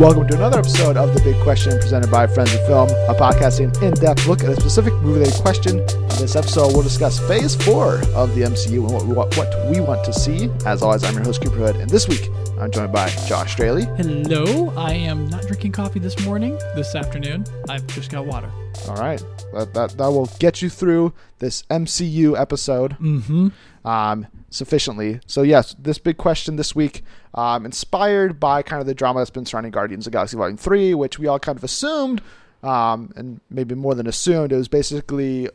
Welcome to another episode of The Big Question presented by Friends of Film, a podcasting in depth look at a specific movie related question. In this episode, we'll discuss phase four of the MCU and what, what, what we want to see. As always, I'm your host, Cooper Hood, and this week I'm joined by Josh Straley. Hello, I am not drinking coffee this morning, this afternoon. I've just got water. All right. That, that, that will get you through this MCU episode Mm-hmm. um, sufficiently. So, yes, this big question this week, um, inspired by kind of the drama that's been surrounding Guardians of Galaxy Volume 3, which we all kind of assumed, um, and maybe more than assumed, it was basically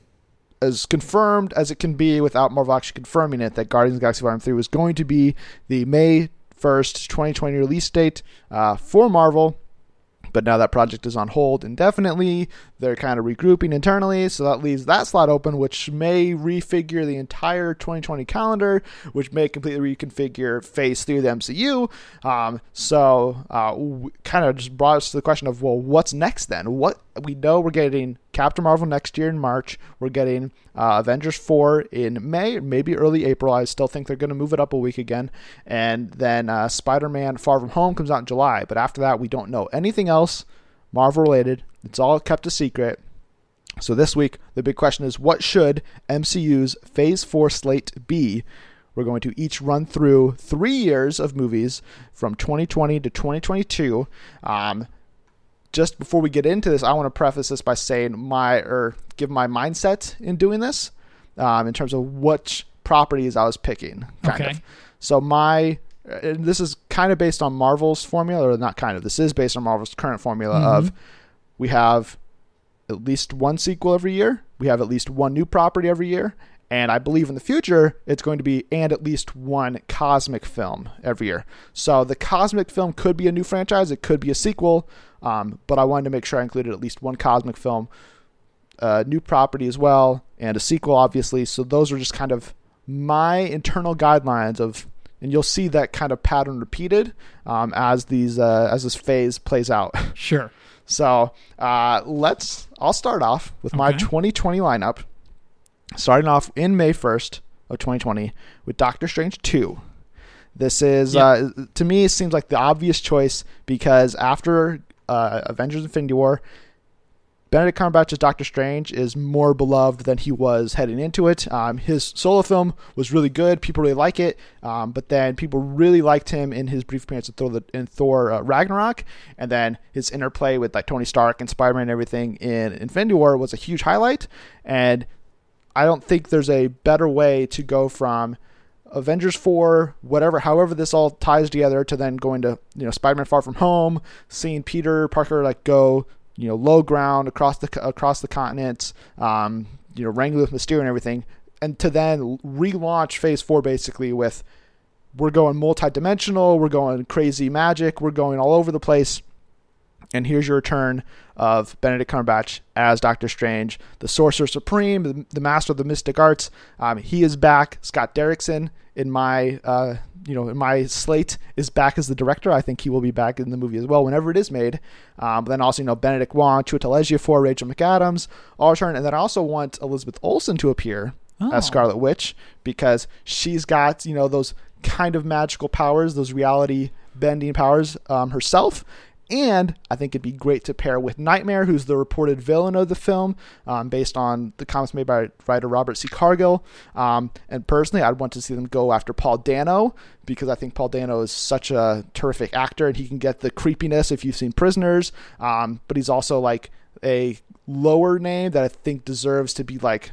as confirmed as it can be without Marvel actually confirming it that Guardians of Galaxy Volume 3 was going to be the May 1st, 2020 release date uh, for Marvel. But now that project is on hold indefinitely. They're kind of regrouping internally, so that leaves that slot open, which may refigure the entire 2020 calendar, which may completely reconfigure phase three of the MCU. Um, so, uh, kind of just brought us to the question of, well, what's next then? What we know we're getting Captain Marvel next year in March. We're getting uh, Avengers 4 in May, maybe early April. I still think they're going to move it up a week again. And then uh, Spider Man Far From Home comes out in July. But after that, we don't know anything else Marvel related. It's all kept a secret. So this week, the big question is what should MCU's Phase 4 slate be? We're going to each run through three years of movies from 2020 to 2022. Um, just before we get into this, I want to preface this by saying my or give my mindset in doing this, um, in terms of which properties I was picking. Kind Okay. of. So my and this is kind of based on Marvel's formula, or not kind of. This is based on Marvel's current formula of we have at least one sequel every year. We have at least one new property every year. And I believe in the future, it's going to be and at least one cosmic film every year. So the cosmic film could be a new franchise, it could be a sequel, um, but I wanted to make sure I included at least one cosmic film, a new property as well, and a sequel, obviously. So those are just kind of my internal guidelines of, and you'll see that kind of pattern repeated um, as these uh, as this phase plays out. Sure. So uh, let's. I'll start off with my 2020 lineup, starting off in May 1st of 2020 with Doctor Strange 2. This is Yeah. uh, to me it seems like the obvious choice because after uh, Avengers: Infinity War, Benedict Cumberbatch's Doctor Strange is more beloved than he was heading into it. Um, his solo film was really good; people really like it. Um, but then people really liked him in his brief appearance in Thor, the, in Thor uh, Ragnarok, and then his interplay with like Tony Stark and Spider Man and everything in Infinity War was a huge highlight. And I don't think there's a better way to go from Avengers 4, whatever, however this all ties together to then going to, you know, Spider-Man Far From Home, seeing Peter Parker like go, you know, low ground across the across the continent, um, you know, wrangling with Mysterio and everything, and to then relaunch Phase 4 basically with we're going multi-dimensional, we're going crazy magic, we're going all over the place. And here's your return of Benedict Cumberbatch as Doctor Strange, the Sorcerer Supreme, the, Master of the Mystic Arts. Um, he is back. Scott Derrickson in my, uh, you know, in my slate is back as the director. I think he will be back in the movie as well whenever it is made. Um, but then also, you know, Benedict Wong, Chiwetel Ejiofor, Rachel McAdams, all return. And then I also want Elizabeth Olsen to appear Oh. as Scarlet Witch because she's got you know those kind of magical powers, those reality bending powers um, herself. And I think it'd be great to pair with Nightmare, who's the reported villain of the film, um, based on the comics made by writer Robert C. Cargill. Um, and personally, I'd want to see them go after Paul Dano because I think Paul Dano is such a terrific actor, and he can get the creepiness if you've seen Prisoners. Um, but he's also like a lower name that I think deserves to be like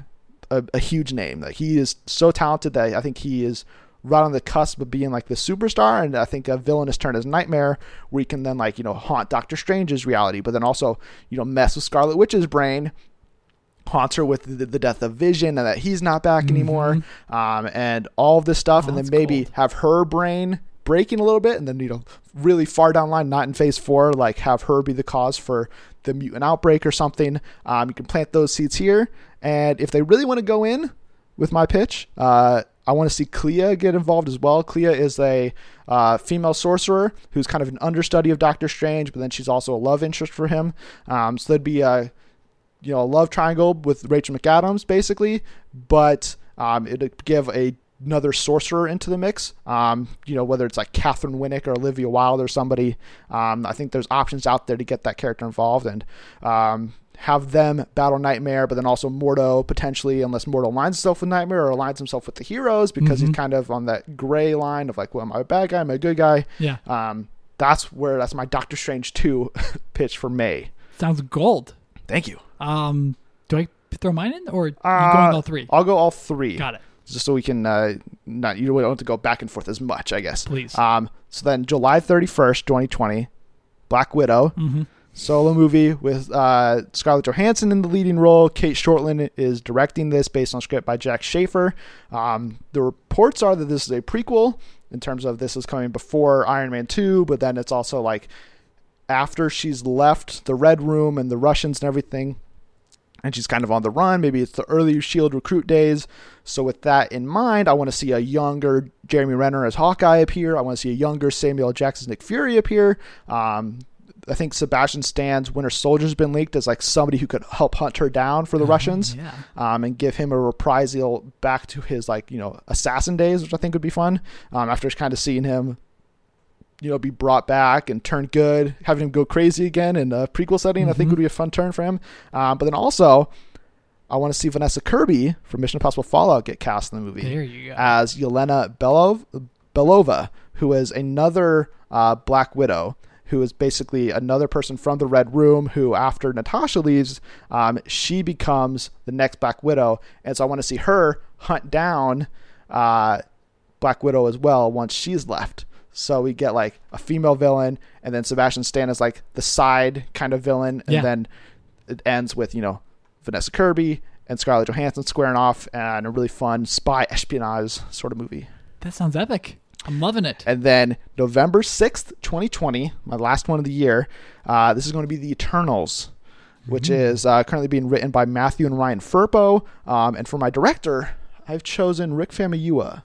a, a huge name. Like he is so talented that I think he is right on the cusp of being like the superstar. And I think a villainous turn as Nightmare, where he can then like you know haunt Doctor Strange's reality, but then also you know mess with Scarlet Witch's brain. Haunts her with the, the death of Vision and that he's not back anymore, um, and all of this stuff, Oh, and then maybe cool. have her brain breaking a little bit, and then you know really far down line, not in Phase Four, like have her be the cause for the mutant outbreak or something. Um, you can plant those seeds here, and if they really want to go in with my pitch, uh, I want to see Clea get involved as well. Clea is a uh, female sorcerer who's kind of an understudy of Doctor Strange, but then she's also a love interest for him. Um, so there'd be a you know a love triangle with Rachel McAdams basically, but um, it'd give a another sorcerer into the mix. Um, you know, whether it's like Katheryn Winnick or Olivia Wilde or somebody. Um, I think there's options out there to get that character involved and um, have them battle Nightmare, but then also Mordo potentially, unless Mordo aligns himself with Nightmare or aligns himself with the heroes because he's kind of on that gray line of like, well, am I a bad guy? Am I a good guy? Yeah. Um, that's where that's my Doctor Strange 2 pitch for May. Sounds gold. Thank you. Um, do I throw mine in or you Uh, going all three? I'll go all three. Got it. just so we can uh, not you don't have to go back and forth as much, I guess. Please. Um, so then July thirty first, twenty twenty, Black Widow Mm-hmm. Solo movie with uh, Scarlett Johansson in the leading role. Cate Shortland is directing this based on script by Jac Schaeffer. Um, the reports are that this is a prequel in terms of this is coming before Iron Man two, but then it's also like after she's left the Red Room and the Russians and everything and she's kind of on the run. Maybe it's the early Shield recruit days. So with that in mind, I want to see a younger Jeremy Renner as Hawkeye appear. I want to see a younger Samuel. Jackson Nick Fury appear. Um, I think Sebastian Stan's Winter Soldier's been leaked as like somebody who could help hunt her down for the Russians, Yeah. um, and give him a reprisal back to his like you know assassin days, which I think would be fun. Um, after kind of seeing him you know, be brought back and turn good, having him go crazy again in a prequel setting, I think Mhm. would be a fun turn for him. Um, but then also, I want to see Vanessa Kirby from Mission Impossible Fallout get cast in the movie There you go. as Yelena Belov, Belova, who is another uh, Black Widow, who is basically another person from the Red Room. Who, after Natasha leaves, um, she becomes the next Black Widow, and so I want to see her hunt down uh, Black Widow as well once she's left. So we get like a female villain, and then Sebastian Stan is like the side kind of villain, and Yeah. then it ends with you know Vanessa Kirby and Scarlett Johansson squaring off, and a really fun spy espionage sort of movie. that sounds epic. I'm loving it. And then November 6th, 2020, my last one of the year, uh, this is going to be The Eternals, which is uh, currently being written by Matthew and Ryan Firpo. Um, and for my director, I've chosen Rick Famuyiwa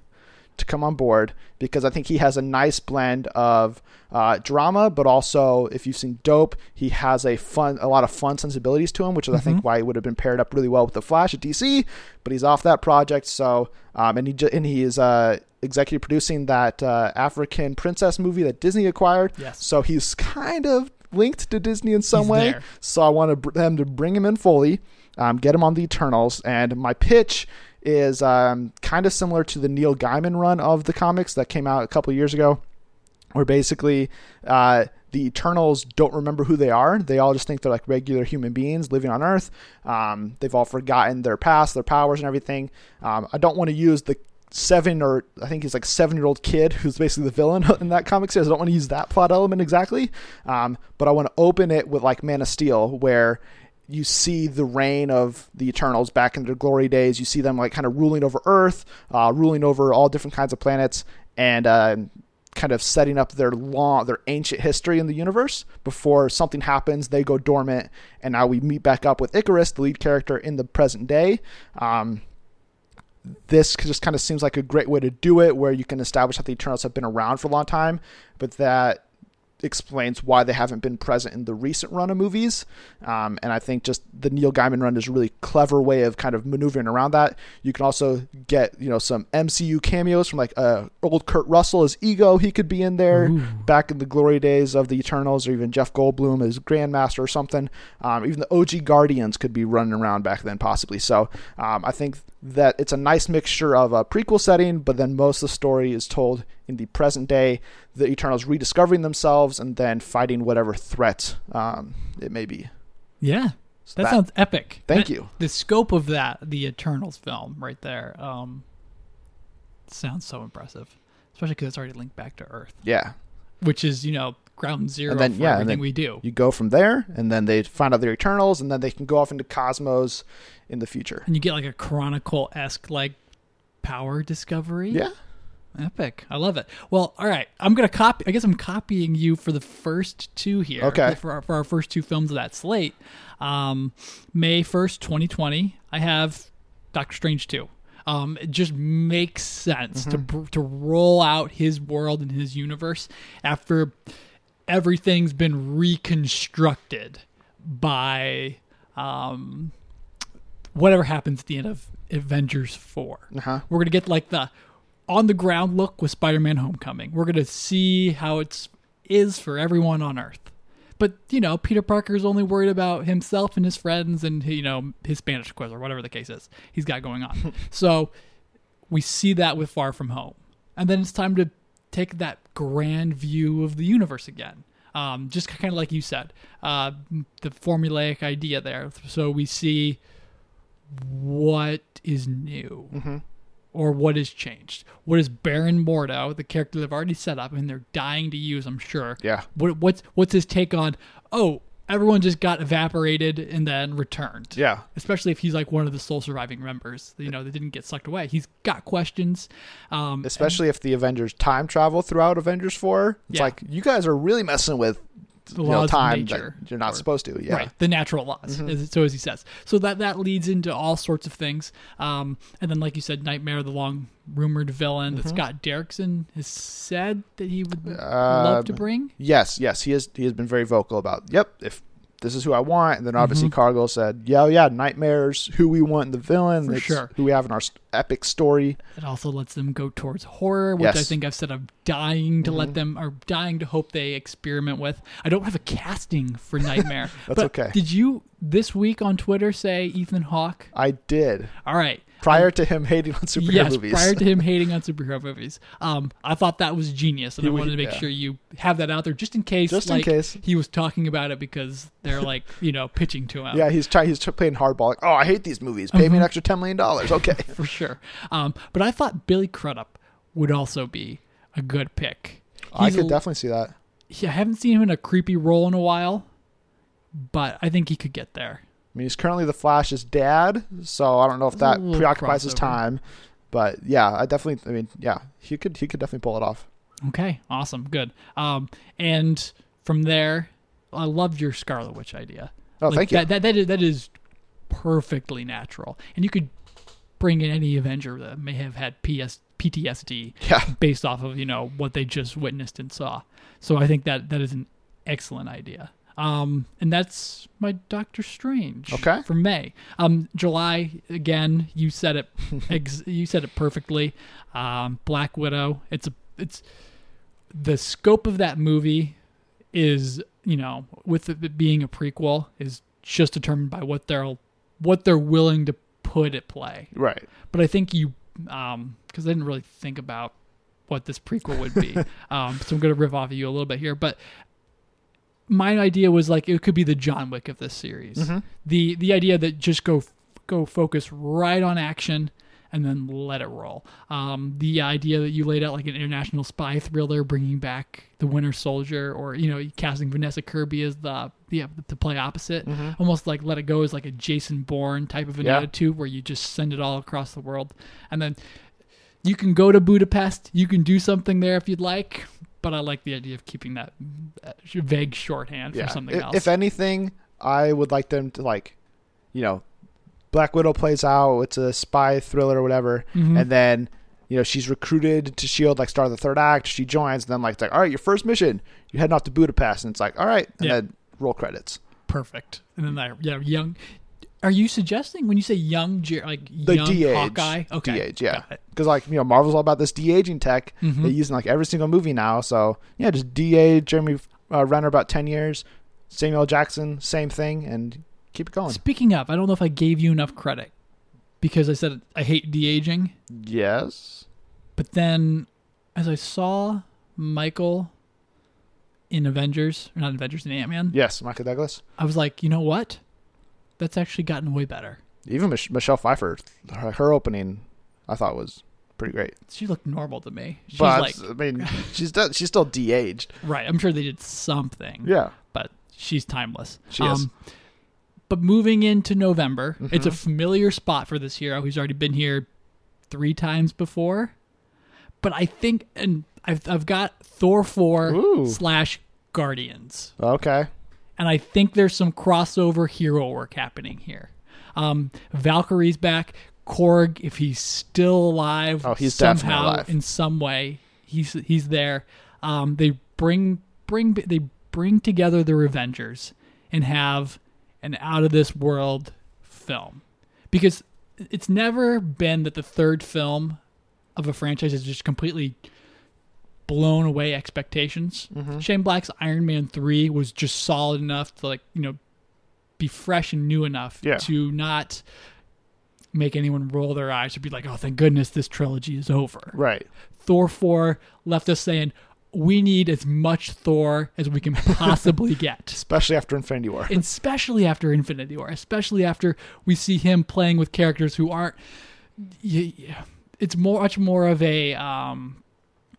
to come on board because I think he has a nice blend of uh, drama, but also if you've seen Dope, he has a fun, a lot of fun sensibilities to him, which is I think why he would have been paired up really well with the Flash at DC. But he's off that project, so um, and he and he is uh, executive producing that uh, African princess movie that Disney acquired. Yes. So he's kind of linked to Disney in some He's way. there. So I want to br- them to bring him in fully, um, get him on the Eternals, and my pitch is um, kind of similar to the Neil Gaiman run of the comics that came out a couple years ago, where basically uh, the Eternals don't remember who they are. They all just think they're like regular human beings living on Earth. Um, they've all forgotten their past, their powers, and everything. Um, I don't want to use the seven or I think he's like seven year old kid who's basically the villain in that comic series. I don't want to use that plot element exactly, um, but I want to open it with like Man of Steel, where you see the reign of the Eternals back in their glory days. You see them like kind of ruling over Earth, uh, ruling over all different kinds of planets, and uh, kind of setting up their long, their ancient history in the universe before something happens. They go dormant, and now we meet back up with Ikaris, the lead character in the present day. Um, this just kind of seems like a great way to do it, where you can establish that the Eternals have been around for a long time, but that explains why they haven't been present in the recent run of movies. Um, and I think just the Neil Gaiman run is a really clever way of kind of maneuvering around that. You can also get you know some MCU cameos from like uh, old Kurt Russell as Ego. He could be in there Ooh. back in the glory days of the Eternals, or even Jeff Goldblum as Grandmaster or something. Um, even the OG Guardians could be running around back then, possibly. So um, I think that it's a nice mixture of a prequel setting, but then most of the story is told in the present day. The Eternals rediscovering themselves and then fighting whatever threat um, it may be. Yeah. So That, that- sounds epic. Thank That- you. The scope of that, the Eternals film right there, um, sounds so impressive. Especially because it's already linked back to Earth, Yeah. which is, you know, ground zero And then- for yeah, everything we do. You go from there, and then they find out they're Eternals, and then they can go off into cosmos in the future. and you get like a Chronicle esque, like, power discovery. Yeah. Epic. I love it. Well, all right. I'm going to copy. I guess I'm copying you for the first two here. Okay. For our, for our first two films of that slate. Um, May 1st, 2020, I have Doctor Strange 2. Um, it just makes sense Mm-hmm. to to roll out his world and his universe after everything's been reconstructed by um, whatever happens at the end of Avengers 4. Uh-huh. We're gonna get like the on the ground look with Spider-Man: Homecoming. We're gonna see how it's is for everyone on Earth. But you know, Peter Parker is only worried about himself and his friends, and you know his Spanish quiz or whatever the case is he's got going on. so we see that with Far From Home, and then it's time to take that grand view of the universe again. Um, just kind of like you said, uh, the formulaic idea there. So we see what is new or what has changed. What is Baron Mordo, the character they've already set up and they're dying to use, I'm sure. Yeah. What, what's what's his take on? Oh, everyone just got evaporated and then returned. Yeah. Especially if he's like one of the sole surviving members, you know, that didn't get sucked away. He's got questions. Um, Especially if the Avengers time travel throughout Avengers 4. It's Yeah. like, you guys are really messing with the you know, time of nature. that you're not or- supposed to. Yeah. Right, the natural laws, as, so as he says. So that that leads into all sorts of things. Um, and then, like you said, Nightmare, the long rumored villain Mm-hmm. that Scott Derrickson has said that he would Uh, love to bring. Yes, yes, he has. He has been very vocal about. Yep, if this is who I want, and then obviously Mm-hmm. Cargill said, "Yeah, yeah, nightmares. Who we want in the villain? For sure. Who we have in our epic story. It also lets them go towards horror, which I think I've said I'm dying to Mm-hmm. let them, or dying to hope they experiment with. I don't have a casting for Nightmare. That's but okay. Did you this week on Twitter say Ethan Hawke? I did All right. Prior to him hating on superhero yes, movies. prior to him hating on superhero movies. Um, I thought that was genius, and I wanted to make yeah. sure you have that out there just in case. Just in case. he was talking about it because they're like you know pitching to him. yeah, he's trying. He's playing hardball. Like, oh, I hate these movies. Pay Mm-hmm. me an extra ten million dollars. Okay. for sure. Um, but I thought Billy Crudup would also be a good pick. I could a- definitely see that. Yeah, I haven't seen him in a creepy role in a while, but I think he could get there. I mean, he's currently the Flash's dad, so I don't know if that preoccupies his time. But yeah, I definitely. I mean, yeah, he could. He could definitely pull it off. Okay, awesome, good. Um, and from there, I loved your Scarlet Witch idea. Oh, Like, thank you. That, that, that, is, that is perfectly natural. And you could bring in any Avenger that may have had PS, PTSD yeah. based off of, you know, what they just witnessed and saw. So I think that that is an excellent idea. Um, and that's my Doctor Strange Okay. for May. Um, July again. You said it. Ex- you said it perfectly. Um, Black Widow. It's a. It's the scope of that movie is you know with it being a prequel is just determined by what they're what they're willing to put at play. Right. But I think you um because I didn't really think about what this prequel would be. um, so I'm gonna riff off of you a little bit here, but my idea was like it could be the John Wick of this series. The the idea that just go go focus right on action and then let it roll. Um, the idea that you laid out like an international spy thriller, bringing back the Winter Soldier, or you know casting Vanessa Kirby as the the to play opposite, almost like Let It Go is like a Jason Bourne type of an Yeah. attitude where you just send it all across the world, and then you can go to Budapest. You can do something there if you'd like. But I like the idea of keeping that vague shorthand Yeah. for something if, else. if anything, I would like them to like, you know, Black Widow plays out. It's a spy thriller or whatever, Mhm. and then. You know, she's recruited to Shield, like start of the third act. She joins, and then like it's like, all right, your first mission, you're heading off to Budapest, and it's like, all right, and Yeah. then roll credits. perfect. And then that, yeah, young. Are you suggesting when you say young, like The young de-age, Hawkeye? Okay, de-age, yeah. Because like you know, Marvel's all about this de aging tech. Mhm. They use in like every single movie now. So yeah, just de-age Jeremy uh, Renner about ten years. Samuel Jackson, same thing, and keep it going. Speaking of, I don't know if I gave you enough credit because I said I hate de aging, Yes. but then as I saw Michael in Avengers, or not Avengers, in Ant Man, Yes, Michael Douglas. I was like, you know what? That's actually gotten way better. Even Mich- Michelle Pfeiffer, her, her opening, I thought was pretty great. She looked normal to me. She's but like, I mean, she's still, she's still de-aged. right. I'm sure they did something. Yeah. but she's timeless. Um, She is. But moving into November, it's a Mhm. familiar spot for this hero. He's already been here three times before. But I think, and I've, I've got Thor 4 Ooh. slash Guardians. Okay. And I think there's some crossover hero work happening here. Um, Valkyrie's back. Korg, if he's still alive, Oh, he's somehow alive. in some way, he's he's there. Um, they bring bring they bring together the Revengers and have an out of this world film because it's never been that the third film of a franchise has just completely blown away expectations. Shane Black's Iron Man 3 was just solid enough to like, you know, be fresh and new enough Yeah. to not make anyone roll their eyes or be like, "Oh, thank goodness this trilogy is over." Right. Thor 4 left us saying, "We need as much Thor as we can possibly get." Especially after Infinity War. And especially after Infinity War, especially after we see him playing with characters who aren't. It's more, much more of a, um,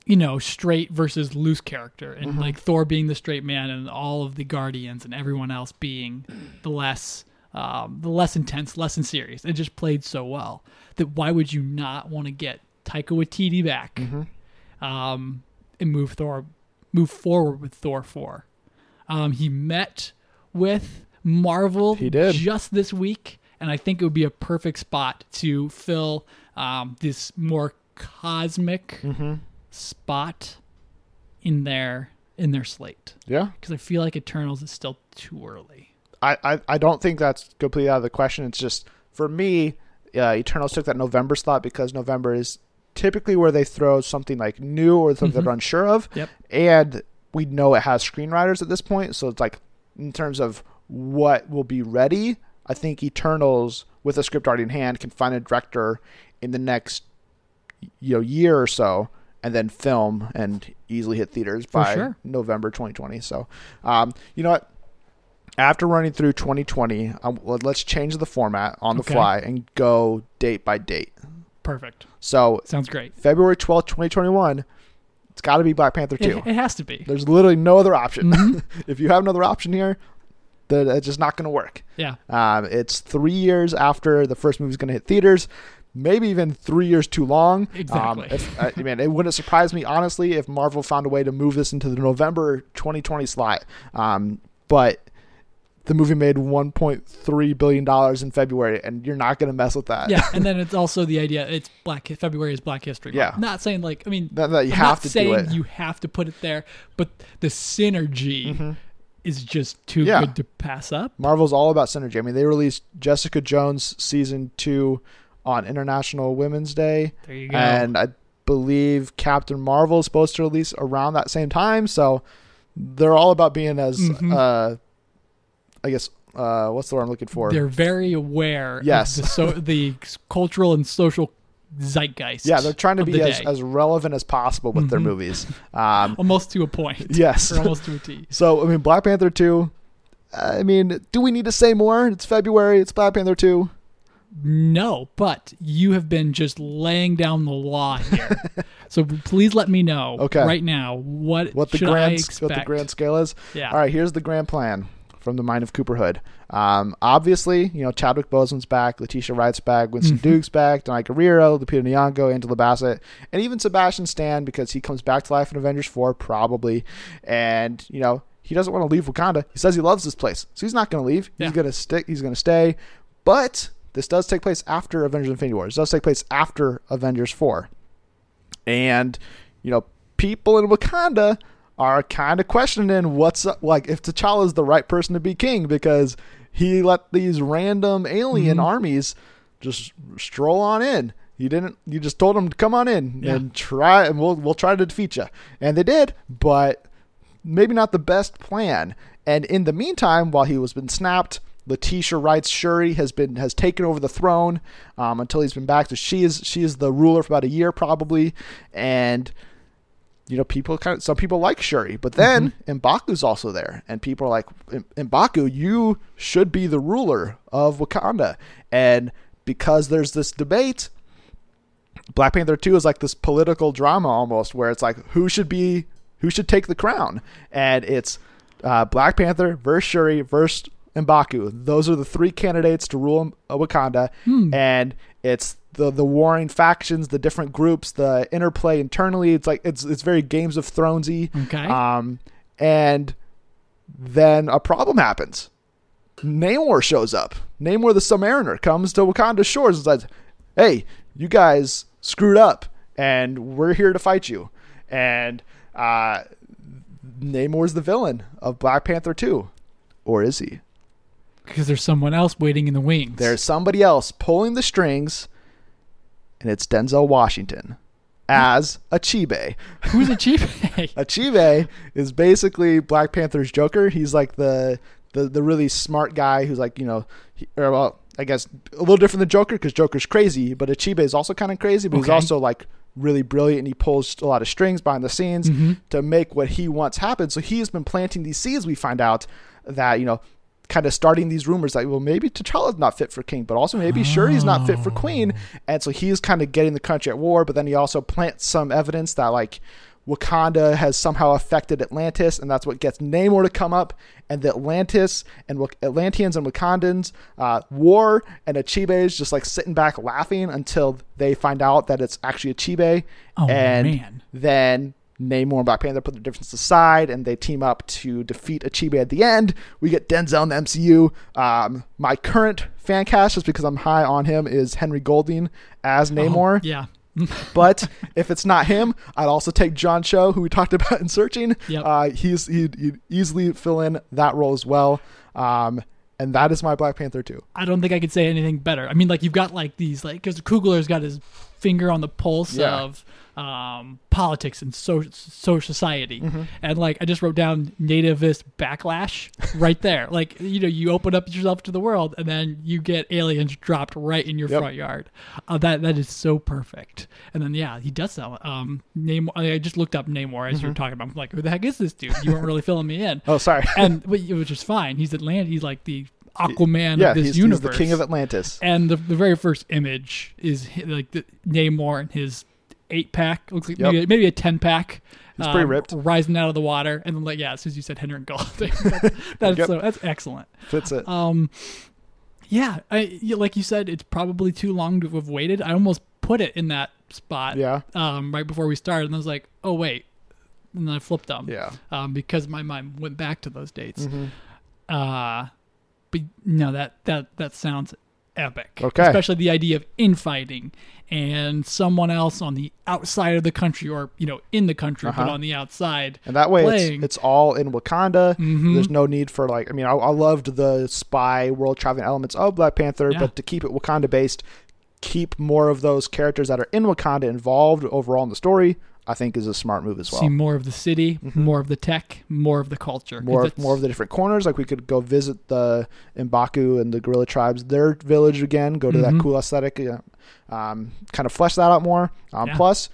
you know, straight versus loose character, and like Thor being the straight man, and all of the Guardians and everyone else being the less, um, the less intense, less in serious. It just played so well that why would you not want to get Taika Waititi back, um, and move Thor, move forward with Thor four. Um, he met with Marvel He did. just this week, and I think it would be a perfect spot to fill um, this more cosmic Mm-hmm. Spot in their in their slate Yeah. because I feel like Eternals is still too early. I, I, I don't think that's completely out of the question. It's just for me, uh, Eternals took that November slot because November is typically where they throw something like new or something they're unsure of. Yep. And we know it has screenwriters at this point, so it's like in terms of what will be ready, I think Eternals with a script already in hand can find a director in the next you know year or so and then film and easily hit theaters For by sure. November 2020. So, um, you know what? After running through 2020, um, let- let's change the format on the Okay. fly and go date by date. Perfect. So, Sounds great. February 12th, 2021, it's got to be Black Panther 2. It, it has to be. There's literally no other option. Mm-hmm. if you have another option here, then it's just not going to work. Yeah. Um, it's three years after the first movie's going to hit theaters, maybe even three years too long. Exactly. Um, if, I mean, it wouldn't surprise me honestly if Marvel found a way to move this into the November 2020 slot. Um, but the movie made 1.3 billion dollars in February, and you're not going to mess with that. Yeah, and then it's also the idea it's Black February is Black History. Month. Yeah. Not saying like I mean That- that you I'm have to do it. you have to put it there, but the synergy is just too Mm-hmm. Yeah. good to pass up. Marvel's all about synergy. I mean, they released Jessica Jones season two on International Women's Day. There you go. and I believe Captain Marvel is supposed to release around that same time. So they're all about being as, Mhm. uh, I guess, uh, what's the word I'm looking for? They're very aware Yes. of the, so, the cultural and social zeitgeist. yeah, they're trying to be as, day. as relevant as possible with their Mhm. movies. Um, almost to a point. yes. Almost to a T. So I mean, Black Panther two. I mean, do we need to say more? It's February. It's Black Panther two. No, but you have been just laying down the law here. so please let me know Okay. right now what, What the grand what the grand scale is? yeah. All right, here's the grand plan from the mind of Cooper Hood. Um, obviously, you know Chadwick Boseman's back, Letitia Wright's back, Winston Mhm. Duke's back, Danai Gurira, Lupita Nyong'o, Angela Bassett, and even Sebastian Stan because he comes back to life in Avengers Four probably, and you know he doesn't want to leave Wakanda. He says he loves this place, so he's not going to leave. Yeah. He's going to stick. He's going to stay. But this does take place after Avengers: Infinity War. This does take place after Avengers Four, and you know people in Wakanda are kind of questioning what's up, like if T'Challa is the right person to be king because he let these random alien Mhm. armies just stroll on in. You didn't. You just told them to come on in Yeah. and try, and we'll we'll try to defeat you. And they did, but maybe not the best plan. And in the meantime, while he was been snapped, Letitia Wright's Shuri has been has taken over the throne um, until he's been back. So she is she is the ruler for about a year probably, and you know people kind of some people like Shuri, but then M'Baku's also there, and people are like "M- M'Baku, you should be the ruler of Wakanda, and because there's this debate. Black Panther 2 is like this political drama almost where it's like who should be who should take the crown and it's uh, Black Panther versus Shuri versus M'Baku. Those are the three candidates to rule uh, Wakanda and it's the the warring factions, the different groups, the interplay internally. It's like it's it's very Games of Thronesy. Okay. Um and then a problem happens. Namor shows up. Namor the Submariner comes to Wakanda shores and says, "Hey, you guys screwed up, and we're here to fight you." And uh, Namor's the villain of Black Panther 2, or is he? Because there's someone else waiting in the wings. There's somebody else pulling the strings, and it's Denzel Washington. as Achebe. Who's a chief? Achebe is basically Black Panther's Joker. He's like the the, the really smart guy who's like you know, he, or well, I guess a little different than Joker because Joker's crazy, but Achebe is also kind of crazy, but he's also like really brilliant and he pulls a lot of strings behind the scenes Mm-hmm. to make what he wants happen. So he's been planting these seeds. We find out that you know. Kind of starting these rumors that well maybe T'Challa's not fit for king, but also maybe Shuri's not fit for queen, and so he's kind of getting the country at war. But then he also plants some evidence that like Wakanda has somehow affected Atlantis, and that's what gets Namor to come up. And the Atlantis and Wak- Atlanteans and Wakandans uh, war, and Achebe is just like sitting back laughing until they find out that it's actually Achebe. Oh, and man. then Namor and Black Panther put their differences aside, and they team up to defeat Achebe at the end. We get Denzel in the MCU. Um, my current fan cast, just because I'm high on him, is Henry Golding as Namor. Oh, yeah. But if it's not him, I'd also take John Cho, who we talked about in Searching. Yep. Uh, he's he'd, he'd easily fill in that role as well. Um, and that is my Black Panther too. I don't think I could say anything better. I mean, like you've got like these like because Coogler's got his finger on the pulse Yeah. of um, politics and so, so society, Mm-hmm. and like I just wrote down nativist backlash right there. like you know, you open up yourself to the world, and then you get aliens dropped right in your Yep. front yard. Uh, that that is so perfect. And then yeah, he does sound um Namor. I just looked up Namor as Mm-hmm. you're talking about. I'm like, who the heck is this dude? You weren't really filling me in. Oh, sorry. and which is fine. He's Atlant. He's like the Aquaman yeah, of this he's, universe. he's the king of Atlantis. And the, the very first image is like the Namor and his eight pack. Looks like Yep. maybe, maybe a ten pack. He's pretty ripped. rising out of the water, and then like yeah, as soon as you said Henry Golding, that's that's, Yep. so, that's excellent. Fits it. Um, yeah, I like you said, it's probably too long to have waited. I almost put it in that spot. Yeah. Um, right before we started, and I was like, oh wait, and then I flipped them. Yeah. Um, because my mind went back to those dates. Mhm. Uh, but no, that that that sounds epic. Okay. Especially the idea of infighting and someone else on the outside of the country, or you know, in the country but Uh-huh. on the outside. And that way, it's, it's all in Wakanda. Mhm. There's no need for like. I mean, I, I loved the spy world traveling elements of Black Panther, Yeah. but to keep it Wakanda based, keep more of those characters that are in Wakanda involved overall in the story. I think is a smart move as well. See more of the city, more of the tech, more of the culture. more more of the different corners. Like we could go visit the M'Baku and the gorilla tribes, their village again. Go to Mhm. that cool aesthetic. Yeah. Um, kind of flesh that out more. Um, Yeah. Plus,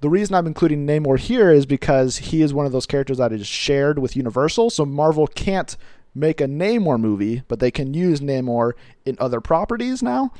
the reason I'm including Namor here is because he is one of those characters that is shared with Universal. So Marvel can't make a Namor movie, but they can use Namor in other properties now.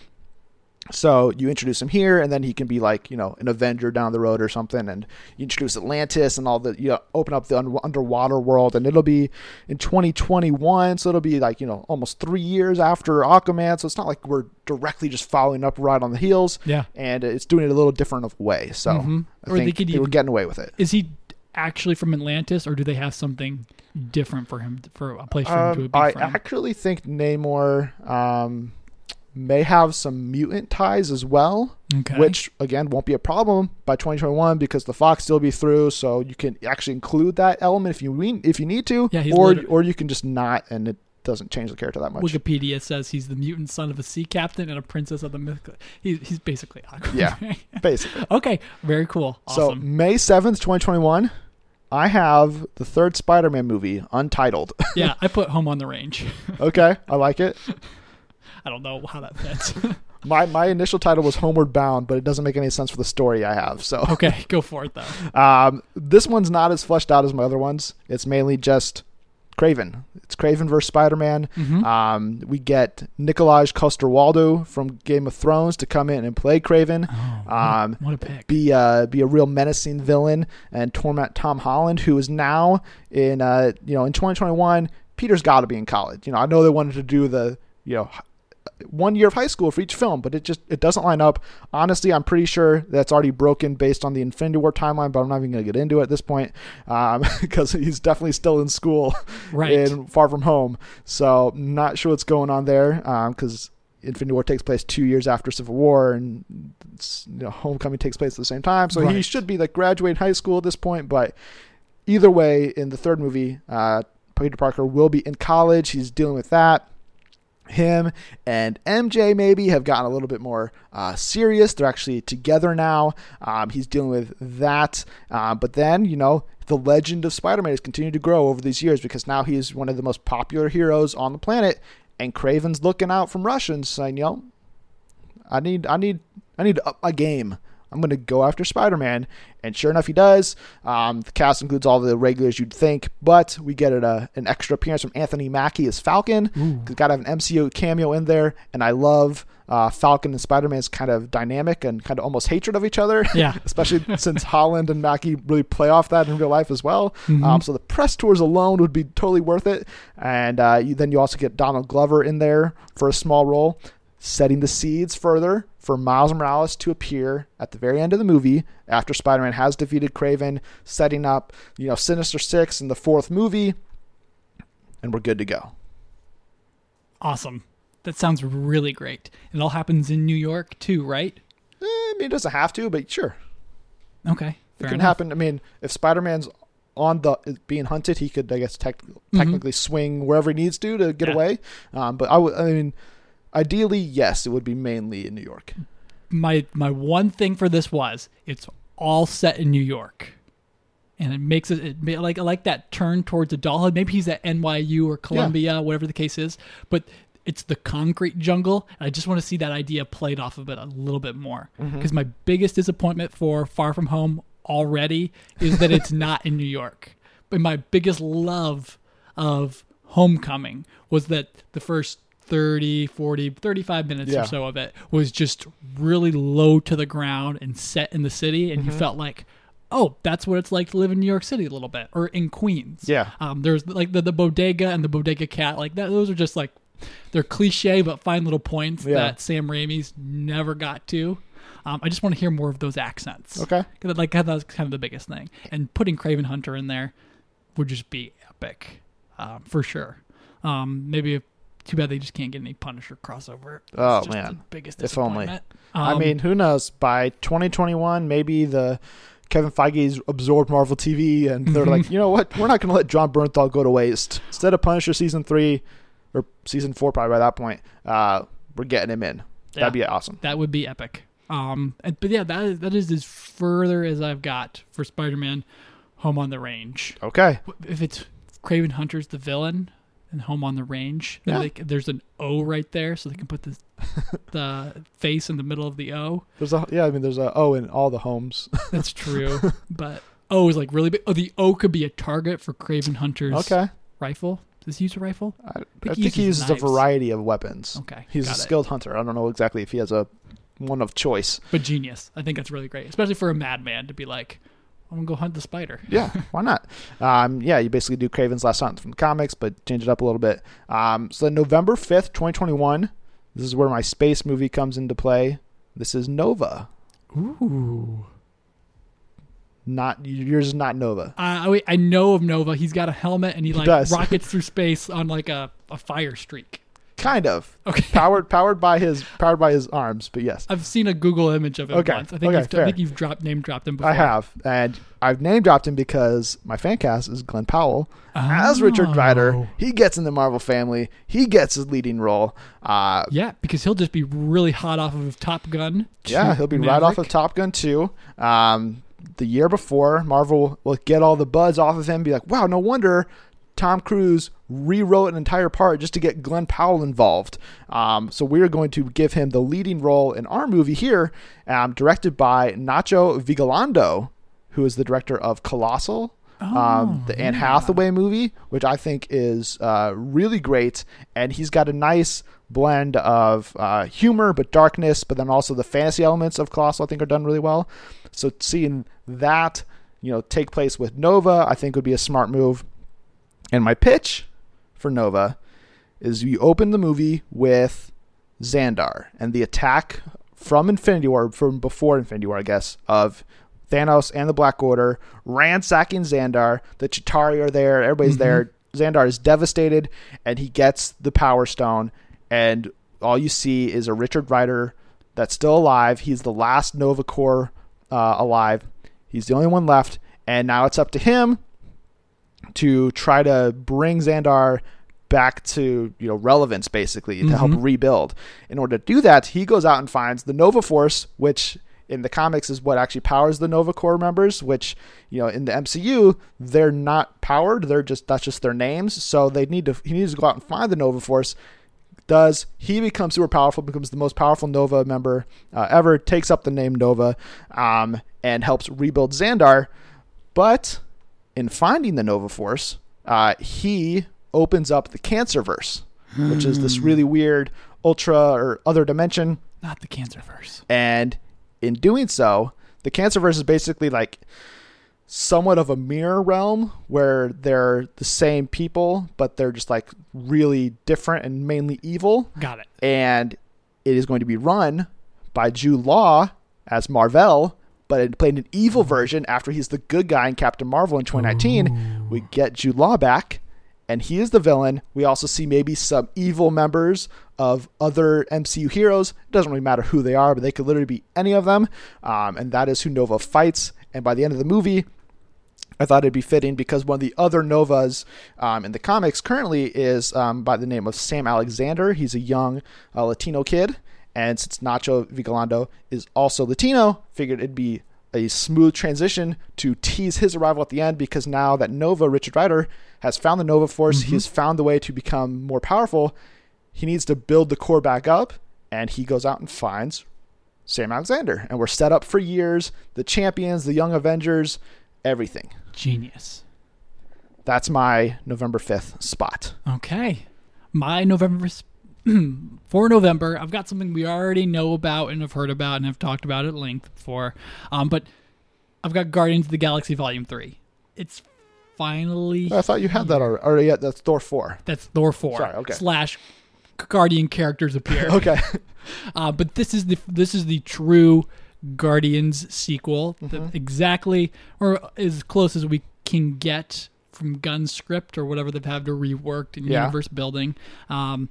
So you introduce him here, and then he can be like you know an Avenger down the road or something, and you introduce Atlantis and all the you know, open up the un- underwater world, and it'll be in 2021, so it'll be like you know almost three years after Aquaman. So it's not like we're directly just following up right on the heels, Yeah. and it's doing it a little different of way. So Mhm. I Or they could they were getting away with it. Is he actually from Atlantis, or do they have something different for him for a place for him to Um, be I from? actually think Namor um, may have some mutant ties as well. okay. which again won't be a problem by 2021 because the Fox still be through, so you can actually include that element if you mean, if you need to, Yeah, he's or liter- or you can just not, and it doesn't change the character that much. Wikipedia says he's the mutant son of a sea captain and a princess of the mythical. He's he's basically Aquaman. Yeah. Basically, okay. Very cool. so May 7th, 2021, I have the third Spider-Man movie, untitled. yeah, I put home on the range. okay, I like it. I don't know how that fits. My my initial title was Homeward Bound, but it doesn't make any sense for the story I have. So okay, go for it though. Um, this one's not as fleshed out as my other ones. It's mainly just Kraven. It's Kraven versus Spider-Man. Mhm. Um, we get Nikolaj Coster-Waldau from Game of Thrones to come in and play Kraven. Oh, what, Um, what a pick. Be uh, be a real menacing villain and torment Tom Holland, who is now in uh, you know in 2021. Peter's got to be in college. You know, I know they wanted to do the you know one year of high school for each film, but it just it doesn't line up. Honestly, I'm pretty sure that's already broken based on the Infinity War timeline, but I'm not even going to get into it at this point because he's definitely still in school Right. in Far From Home. So not sure what's going on there because Infinity War takes place two years after Civil War, and you know, Homecoming takes place at the same time. So he should be like graduating high school at this point. But either way, in the third movie, uh, Peter Parker will be in college. He's dealing with that. Him and MJ maybe have gotten a little bit more uh, serious. They're actually together now. Um, he's dealing with that. Uh, but then, you know, the legend of Spider Man has continued to grow over these years because now he is one of the most popular heroes on the planet. And Kraven's looking out from Russians, saying, yo, I need, I need, I need a, my game. I'm going to go after Spider Man. And sure enough, he does. Um, the cast includes all the regulars you'd think, but we get a, an extra appearance from Anthony Mackie as Falcon. He's got to have an MCU cameo in there. And I love uh, Falcon and Spider Man's kind of dynamic and kind of almost hatred of each other. Yeah. Especially since Holland and Mackie really play off that in real life as well. Um, so the press tours alone would be totally worth it. And uh, you, then you also get Donald Glover in there for a small role setting the seeds further for Miles Morales to appear at the very end of the movie after Spider-Man has defeated Kraven, setting up, you know, Sinister Six in the fourth movie, and we're good to go. Awesome. That sounds really great. It all happens in New York too, right? Eh, I mean, it doesn't have to, but sure, Okay. it can enough. happen. I mean, if Spider-Man's on the being hunted, he could, I guess, tech, technically swing wherever he needs to to get Mm-hmm. Yeah. away. Um, but I would, I mean, ideally, yes, it would be mainly in New York. my my one thing for this was it's all set in New York, and it makes it, it like I like that turn towards adulthood. Maybe he's at NYU or Columbia, whatever the case is, but it's the concrete jungle. And I just want to see that idea played off of it a little bit more mm-hmm. because my biggest disappointment for Far From Home already is that it's not in New York. But my biggest love of Homecoming was that the first 30, 40, 35 minutes Yeah. or so of it was just really low to the ground and set in the city. And you Mm-hmm. felt like, oh, that's what it's like to live in New York City a little bit or in Queens. Yeah. Um, there's like the, the bodega and the bodega cat. Like that, those are just like, they're cliche but fine little points Yeah. that Sam Raimi's never got to. Um, I just want to hear more of those accents. Okay. Like that's kind of the biggest thing. And putting Kraven Hunter in there would just be epic, um, for sure. Um, maybe too bad they just can't get any Punisher crossover. That's Oh, just man. the biggest If only. disappointment. I Um, mean, who knows? By 2021, maybe the Kevin Feige's absorbed Marvel TV, and they're Mm-hmm. like, you know what? We're not going to let Jon Bernthal go to waste. Instead of Punisher season three or season four, probably by that point, uh, we're getting him in. Yeah. That'd be awesome. that would be epic. Um, and, but yeah, that is, that is as further as I've got for Spider-Man: Home on the Range. Okay. If it's Kraven Hunter's the villain and Home on the Range, Yeah. they, there's an O right there, so they can put the the face in the middle of the O. There's a yeah. I mean, there's a O in all the homes. That's true, but O is like really big. Oh, the O could be a target for Kraven Hunter's okay. rifle. Does he use a rifle? I, I he think he uses uses a variety of weapons. Okay, He's a it. skilled hunter. I don't know exactly if he has a one of choice. but genius. I think that's really great, especially for a madman to be like, "I'm gonna go hunt the spider." Yeah, why not? Um, yeah, you basically do Kraven's Last Hunt from the comics, but change it up a little bit. Um, so November fifth, twenty twenty one. This is where my space movie comes into play. This is Nova. Ooh. Not yours is not Nova. Uh, wait, I know of Nova. He's got a helmet and he like does. rockets through space on like a, a fire streak. Kind of Okay. powered powered by his powered by his arms, but yes, I've seen a Google image of him Okay, once. I think okay, you've I think you've dropped name dropped him before. I have, and I've name dropped him because my fan cast is Glen Powell as Richard Rider. Oh. He gets in the Marvel family. He gets his leading role. Uh, Yeah, because he'll just be really hot off of Top Gun. Yeah, he'll be right off of Top Gun 2. Um, the year before, Marvel will get all the buzz off of him, be like, wow, no wonder Tom Cruise rewrote an entire part just to get Glen Powell involved. Um, so we're going to give him the leading role in our movie here, um, directed by Nacho Vigalondo, who is the director of Colossal. um, the Anne Hathaway movie, which I think is uh, really great, and he's got a nice blend of uh, humor but darkness, but then also the fantasy elements of Colossal I think are done really well. So seeing that you know take place with Nova, I think would be a smart move. And my pitch for Nova is you open the movie with Xandar and the attack from Infinity War, from before Infinity War, I guess, of Thanos and the Black Order ransacking Xandar. The Chitauri are there. Everybody's there. Xandar is devastated, and he gets the Power Stone. And all you see is a Richard Rider that's still alive. He's the last Nova Corps uh, alive. He's the only one left, and now it's up to him to try to bring Xandar back to you know relevance basically to help rebuild. In order to do that, he goes out and finds the Nova Force, which in the comics is what actually powers the Nova Corps members, which you know in the MCU they're not powered; they're just that's just their names. So they need to he needs to go out and find the Nova Force. Does he becomes super powerful? Becomes the most powerful Nova member uh, ever. Takes up the name Nova, um, and helps rebuild Xandar. But in finding the Nova Force, uh, he opens up the Cancerverse, which is this really weird ultra or other dimension Not the Cancerverse. and in doing so, the Cancerverse is basically like somewhat of a mirror realm where they're the same people, but they're just like really different and mainly evil. Got it. And it is going to be run by Jude Law as Mar-Vell, but it played an evil version after he's the good guy in Captain Marvel in 2019. We get Jude Law back, and he is the villain. We also see maybe some evil members of other MCU heroes. It doesn't really matter who they are, but they could literally be any of them. Um, and that is who Nova fights. And by the end of the movie, I thought it'd be fitting because one of the other Novas um, in the comics currently is um, by the name of Sam Alexander. He's a young uh, Latino kid, and since Nacho Vigalondo is also Latino, figured it'd be a smooth transition to tease his arrival at the end because now that Nova, Richard Rider, has found the Nova Force, mm-hmm. he has found the way to become more powerful. He needs to build the core back up, and he goes out and finds Sam Alexander. And we're set up for years the champions, the young Avengers, everything. Genius. That's my November 5th spot. Okay. My November for November, I've got something we already know about and have heard about and have talked about at length before. Um, but I've got Guardians of the Galaxy Volume Three. It's finally I thought you had that already. Or, yeah, that's Thor 4. that's Thor four Sorry, okay. slash Guardian characters appear. Okay. Uh, but this is the this is the true Guardians sequel, Mm-hmm. exactly or as close as we can get from Gunn script or whatever they've had to reworked in Yeah. universe building. Um,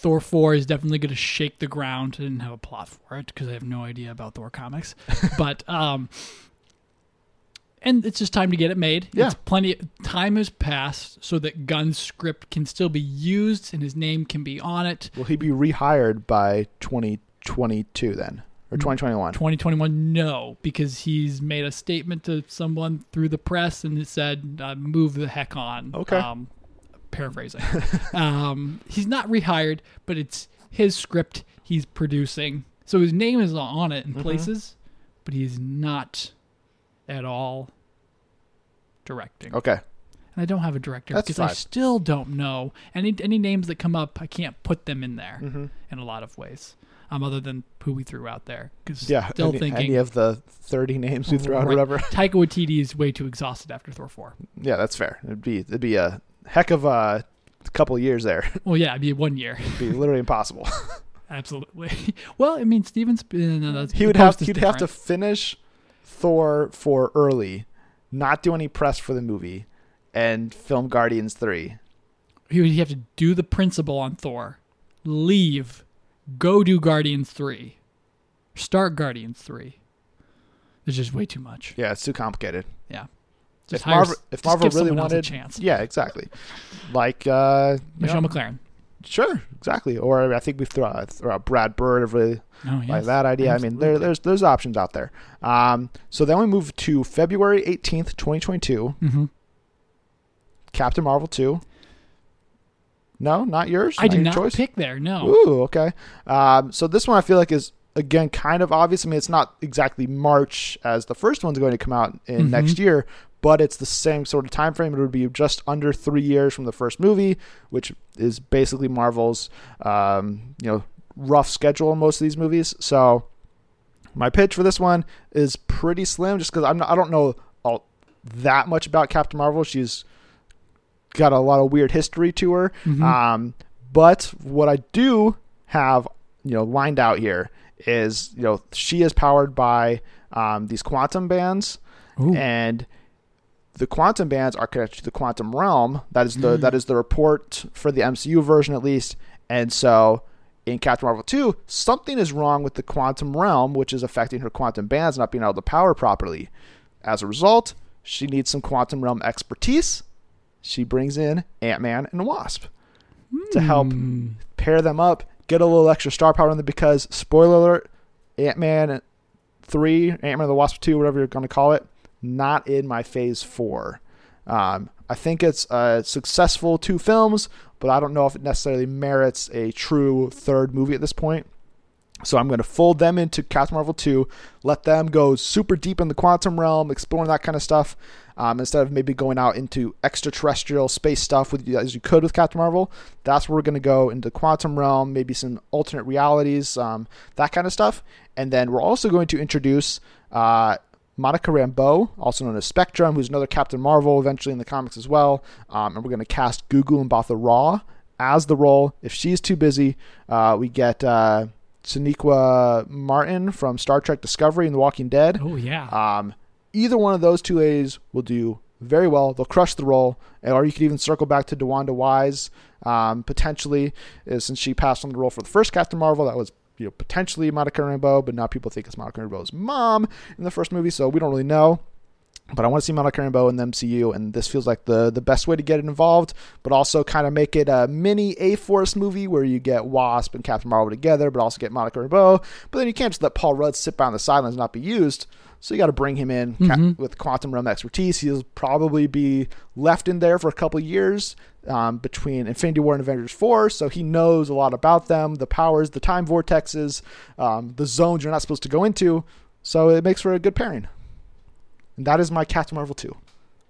Thor four is definitely going to shake the ground. I didn't have a plot for it because I have no idea about Thor comics, but um, and it's just time to get it made. Yeah. It's plenty. Time has passed so that Gunn's script can still be used and his name can be on it. Will he be rehired by 2022 then? Or 2021? 2021 no because he's made a statement to someone through the press and it said uh, move the heck on Okay. um, paraphrasing um, he's not rehired but it's his script he's producing so his name is on it in Mm-hmm. places but he's not at all directing Okay. and I don't have a director That's because I still don't know any any names that come up. I can't put them in there Mm-hmm. in a lot of ways, um, other than who we threw out there. Because Yeah. still any, thinking any of the 30 names we threw out Right. whatever. Taika Waititi is way too exhausted after Thor four. Yeah, that's fair. It'd be it'd be a heck of a couple years there. Well, yeah, it'd be one year, It'd be literally impossible. absolutely. well, I mean, Steven's been. Uh, he would have he'd have to finish Thor four early, not do any press for the movie, and film Guardians 3. He would have to do the principal on Thor, leave, go do Guardians three, start Guardians three. There's just way too much. Yeah, it's too complicated. Yeah. If hire Marvel, if just Marvel really else a wanted, chance. yeah, exactly. Like uh, Michelle know, MacLaren. Sure, exactly. Or I think we throw out, throw out Brad Bird of really Oh, yes. like that idea. I mean, there, there's there's options out there. Um, so then we move to February 18th, 2022. Mm-hmm. Captain Marvel 2. No, not yours. I did not choice? pick there. No. Ooh, okay. Um, so this one I feel like is again kind of obvious. I mean, it's not exactly March as the first one's going to come out in Mhm. next year, but it's the same sort of time frame. It would be just under three years from the first movie, which is basically Marvel's um, you know rough schedule in most of these movies. So my pitch for this one is pretty slim, just because I'm not, I don't know all, that much about Captain Marvel. She's got a lot of weird history to her. Mhm. Um, but what I do have, you know, lined out here is, you know, she is powered by um, these quantum bands, Ooh. and the quantum bands are connected to the quantum realm. That is the Mm. that is the report for the MCU version at least. And so in Captain Marvel 2, something is wrong with the quantum realm, which is affecting her quantum bands not being able to power properly. As a result, she needs some quantum realm expertise. She brings in Ant Man and Wasp. to help Hmm. pair them up, get a little extra star power in them because spoiler alert, Ant Man three, Ant Man and the Wasp two, whatever you're gonna call it, not in my phase four. Um, I think it's a successful two films, but I don't know if it necessarily merits a true third movie at this point. So I'm going to fold them into Captain Marvel 2, let them go super deep in the quantum realm, exploring that kind of stuff, um, instead of maybe going out into extraterrestrial space stuff with as you could with Captain Marvel. That's where we're going to go into quantum realm, maybe some alternate realities, um, that kind of stuff. And then we're also going to introduce uh, Monica Rambeau, also known as Spectrum, who's another Captain Marvel eventually in the comics as well. Um, and we're going to cast Gugu Mbatha Raw as the role. If she's too busy, uh, we get uh, Sonequa Martin from Star Trek Discovery and The Walking Dead. Oh yeah. Um, either one of those two ladies will do very well. They'll crush the role, or you could even circle back to DeWanda Wise um, potentially, uh, since she passed on the role for the first Captain Marvel. That was you know potentially Monica Rambeau, but now people think it's Monica Rambeau's mom in the first movie, so we don't really know. But I want to see Monica Rambeau in the MCU, and this feels like the the best way to get it involved, but also kind of make it a mini A Force movie where you get Wasp and Captain Marvel together, but also get Monica Rambeau. But then you can't just let Paul Rudd sit by on the sidelines and not be used. So you got to bring him in Mhm. with quantum realm expertise. He'll probably be left in there for a couple years um, between Infinity War and Avengers 4, so he knows a lot about them, the powers, the time vortexes, um, the zones you're not supposed to go into. So it makes for a good pairing. And that is my Captain Marvel 2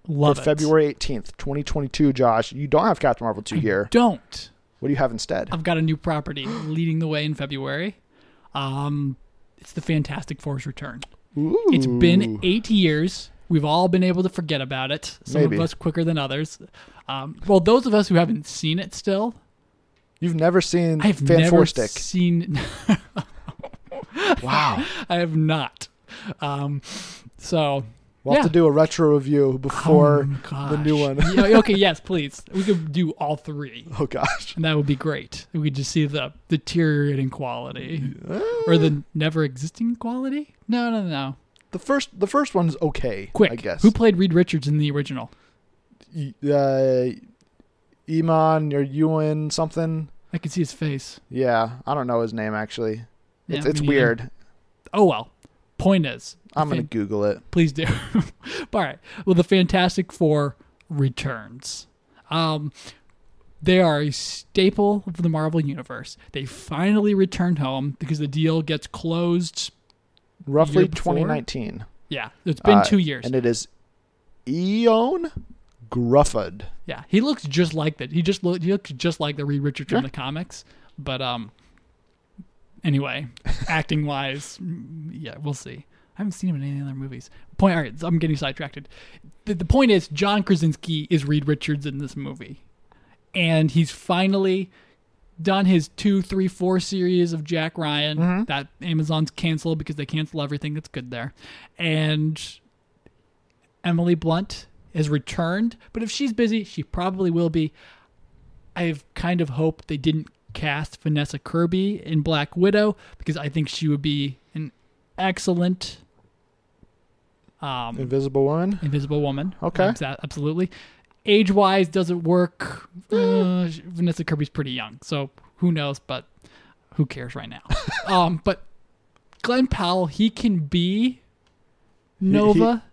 Love for it. February 18th, 2022, Josh. You don't have Captain Marvel 2 here. Don't. What do you have instead? I've got a new property leading the way in February. Um, it's the Fantastic Four's return. It's been eight years. We've all been able to forget about it. Some Maybe. of us quicker than others. Um, well, those of us who haven't seen it still, You've never seen I've Fan never Four Stick. seen. Wow. I have not. Um, so We'll have to do a retro review before oh, the new one. Yeah, okay, yes, please. We could do all three. Oh gosh. And that would be great. We could just see the deteriorating quality or the never existing quality. No, no, no. The first the first one's okay. Quick, I guess. who played Reed Richards in the original? Uh, Iman or Ewan something. I can see his face. Yeah, I don't know his name actually. It's Yeah, it's neither. weird. Oh well. Point is, I'm the gonna Google it. please do. all right. Well, the Fantastic Four returns. Um, they are a staple of the Marvel universe. They finally returned home because the deal gets closed. Roughly 2019. Yeah, it's been Uh, two years. And it is Ioan Gruffudd. Yeah, he looks just like that. He just look, he looks just like the Reed Richards from the comics. But um, anyway, acting wise, mm, yeah, we'll see. I haven't seen him in any other movies. Point. All right, I'm getting sidetracked. The, the point is, John Krasinski is Reed Richards in this movie, and he's finally done his two, three, four series of Jack Ryan Mhm. that Amazon's canceled because they cancel everything that's good there, and Emily Blunt has returned, but if she's busy, she probably will be. I've kind of hoped they didn't cast Vanessa Kirby in Black Widow because I think she would be an excellent um, Invisible Woman. Invisible Woman. Okay. Absolutely. Age wise, does it work? Uh, Vanessa Kirby's pretty young, so who knows? But who cares right now? um, but Glen Powell, he can be Nova.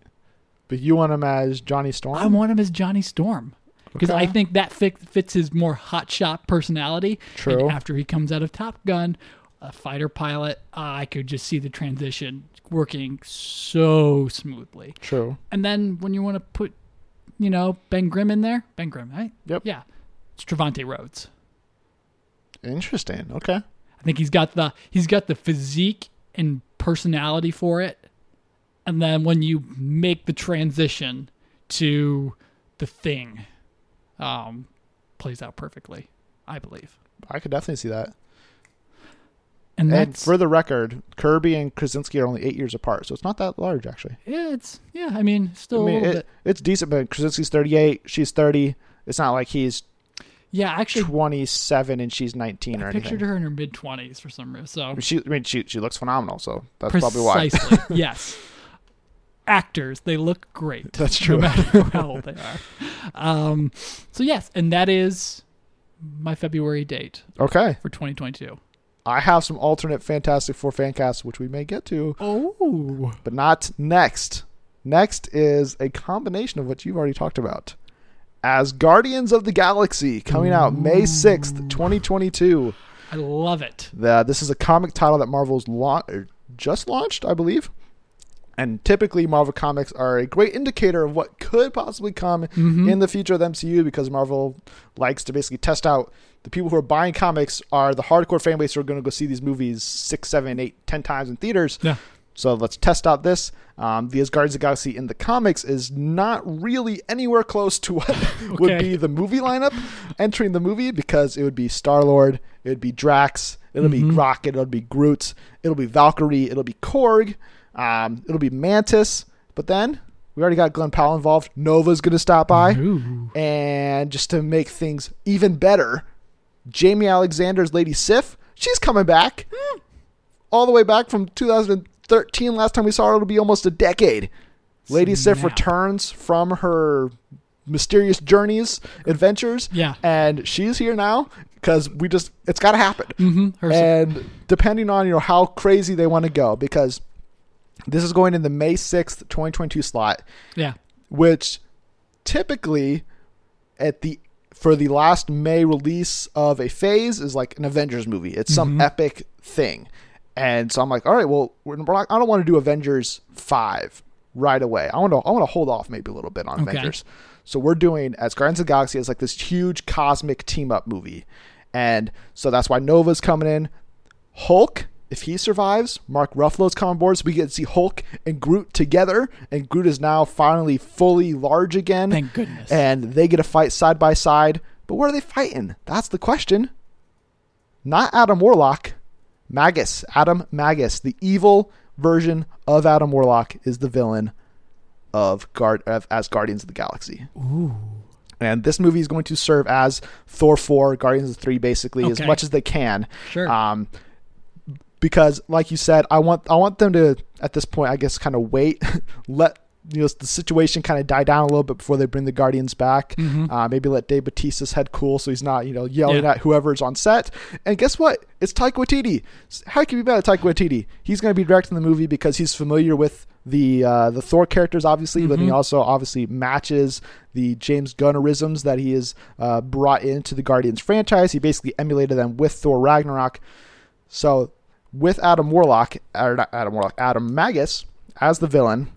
But you want him as Johnny Storm? I want him as Johnny Storm because I think that fit, fits his more hotshot personality. True. And after he comes out of Top Gun, a fighter pilot, I could just see the transition working so smoothly. True. And then when you want to put, you know, Ben Grimm in there, Ben Grimm, right? Yep. Yeah, it's Trevante Rhodes. Interesting. Okay. I think he's got the he's got the physique and personality for it. And then when you make the transition to the thing, um, plays out perfectly, I believe. I could definitely see that. And And for the record, Kirby and Krasinski are only eight years apart, so it's not that large actually. yeah, it's yeah. I mean, still I mean, a little it, bit. it's decent, but Krasinski's 38, she's 30. It's not like he's Yeah, actually, 27 and she's 19 or I anything. pictured her in her mid twenties for some reason. So She, I mean, she she looks phenomenal, so that's probably why. Precisely. yes. Actors, they look great. That's true. No matter how old they are. Um, so yes, and that is my February date Okay. for 2022. I have some alternate Fantastic Four fan casts, which we may get to, Oh, but not next. Next is a combination of what you've already talked about. Asgardians of the Galaxy coming out May 6th, 2022. I love it. The, this is a comic title that Marvel's la- er, just launched, I believe. And typically, Marvel comics are a great indicator of what could possibly come mm-hmm. in the future of the MCU because Marvel likes to basically test out the people who are buying comics are the hardcore fan base who are going to go see these movies six, seven, eight, ten times in theaters. Yeah. So let's test out this. Um, the Asgardians of the Galaxy in the comics is not really anywhere close to what would be the movie lineup entering the movie because it would be Star Lord, it would be Drax, it'll be Rocket, it'll be Groot, it'll be Valkyrie, it'll be Korg, um, it'll be Mantis. But then we already got Glen Powell involved. Nova's going to stop by. Ooh. And just to make things even better, Jaimie Alexander's Lady Sif, she's coming back. All the way back from 2013. Last time we saw her, it'll be almost a decade. Lady Sif returns from her mysterious journeys, adventures. Yeah. And she's here now because we just, it's got to happen. Mm-hmm. And depending on, you know, how crazy they want to go, because this is going in the May 6th, 2022 slot yeah. which typically at the for the last May release of a phase is like an Avengers movie. It's some epic thing. And so I'm like, all right, well, we're not, I don't want to do Avengers 5 right away. I want to I want to hold off maybe a little bit on Okay. Avengers. So we're doing Asgardians of the Galaxy as like this huge cosmic team up movie. And so that's why Nova's coming in. Hulk, if he survives, Mark Ruffalo's coming board, so we get to see Hulk and Groot together, and Groot is now finally fully large again. Thank goodness. And they get to fight side by side. But what are they fighting? That's the question. Not Adam Warlock, Magus. Adam Magus, the evil version of Adam Warlock, is the villain of Guard of, Asgardians of the Galaxy. Ooh. And this movie is going to serve as Thor 4, Guardians of 3, basically, as much as they can. Sure. Um, because, like you said, I want I want them to at this point, I guess, kind of wait, let you know the situation kind of die down a little bit before they bring the Guardians back. Uh, maybe let Dave Bautista's head cool so he's not you know yelling Yeah. at whoever's on set. And guess what? It's Taika Waititi. How can you be mad at Taika Waititi? He's going to be directing the movie because he's familiar with the uh, the Thor characters, obviously, but he also obviously matches the James Gunnerisms that he has uh, brought into the Guardians franchise. He basically emulated them with Thor Ragnarok. So with Adam Warlock, or not Adam Warlock, Adam Magus as the villain,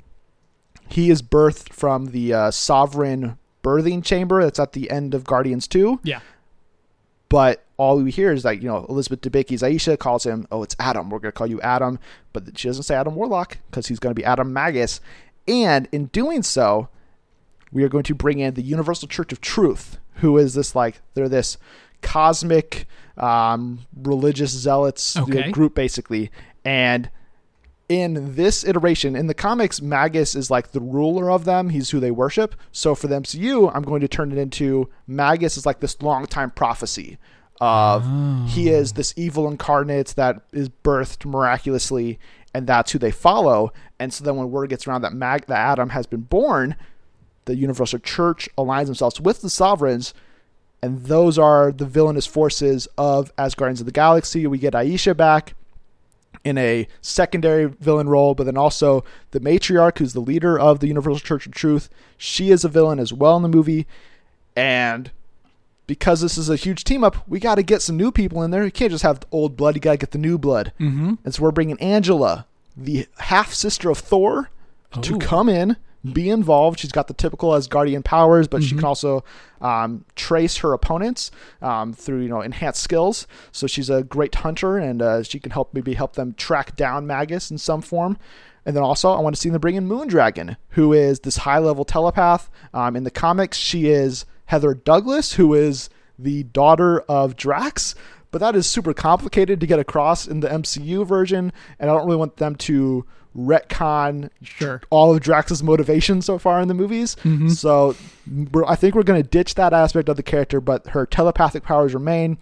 he is birthed from the uh, Sovereign birthing chamber that's at the end of Guardians 2. yeah. But all we hear is like, you know, Elizabeth Debicki's Ayesha calls him, oh, it's Adam. We're going to call you Adam. But she doesn't say Adam Warlock because he's going to be Adam Magus. And in doing so, we are going to bring in the Universal Church of Truth, who is this like, they're this cosmic um, religious zealots you know, Okay. group, basically. And in this iteration, in the comics, Magus is like the ruler of them. He's who they worship. So for the MCU, I'm going to turn it into Magus is like this long time prophecy of ah. he is this evil incarnate that is birthed miraculously, and that's who they follow. And so then when word gets around that Mag that Adam has been born, the Universal Church aligns themselves with the sovereigns, and those are the villainous forces of Asgardians of the Galaxy. We get Ayesha back in a secondary villain role, but then also the matriarch, who's the leader of the Universal Church of Truth. She is a villain as well in the movie, and because this is a huge team up, we got to get some new people in there. You can't just have the old blood; you got to get the new blood. Mm-hmm. And so we're bringing Angela, the half sister of Thor, to Oh. come in, be involved. She's got the typical Asgardian powers, but she can also um, trace her opponents um, through you know enhanced skills. So she's a great hunter, and uh, she can help maybe help them track down Magus in some form. And then also, I want to see them bring in Moondragon, who is this high level telepath. Um, in the comics, she is Heather Douglas, who is the daughter of Drax. But that is super complicated to get across in the MCU version, and I don't really want them to retcon Sure. all of Drax's motivation so far in the movies. So we're, I think we're going to ditch that aspect of the character, but her telepathic powers remain.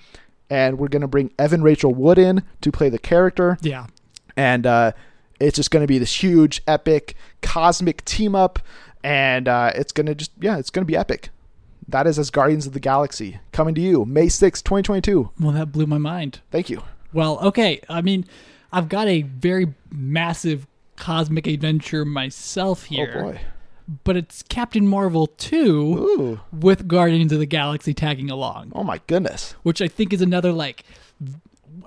And we're going to bring Evan Rachel Wood in to play the character. Yeah. And uh, it's just going to be this huge, epic, cosmic team up. And uh, it's going to just, yeah, it's going to be epic. That is Asgardians of the Galaxy coming to you May sixth, 2022. Well, that blew my mind. Thank you. Well, okay. I mean, I've got a very massive cosmic adventure myself here. Oh boy. But it's Captain Marvel 2 Ooh. with Guardians of the Galaxy tagging along, Oh my goodness. which I think is another like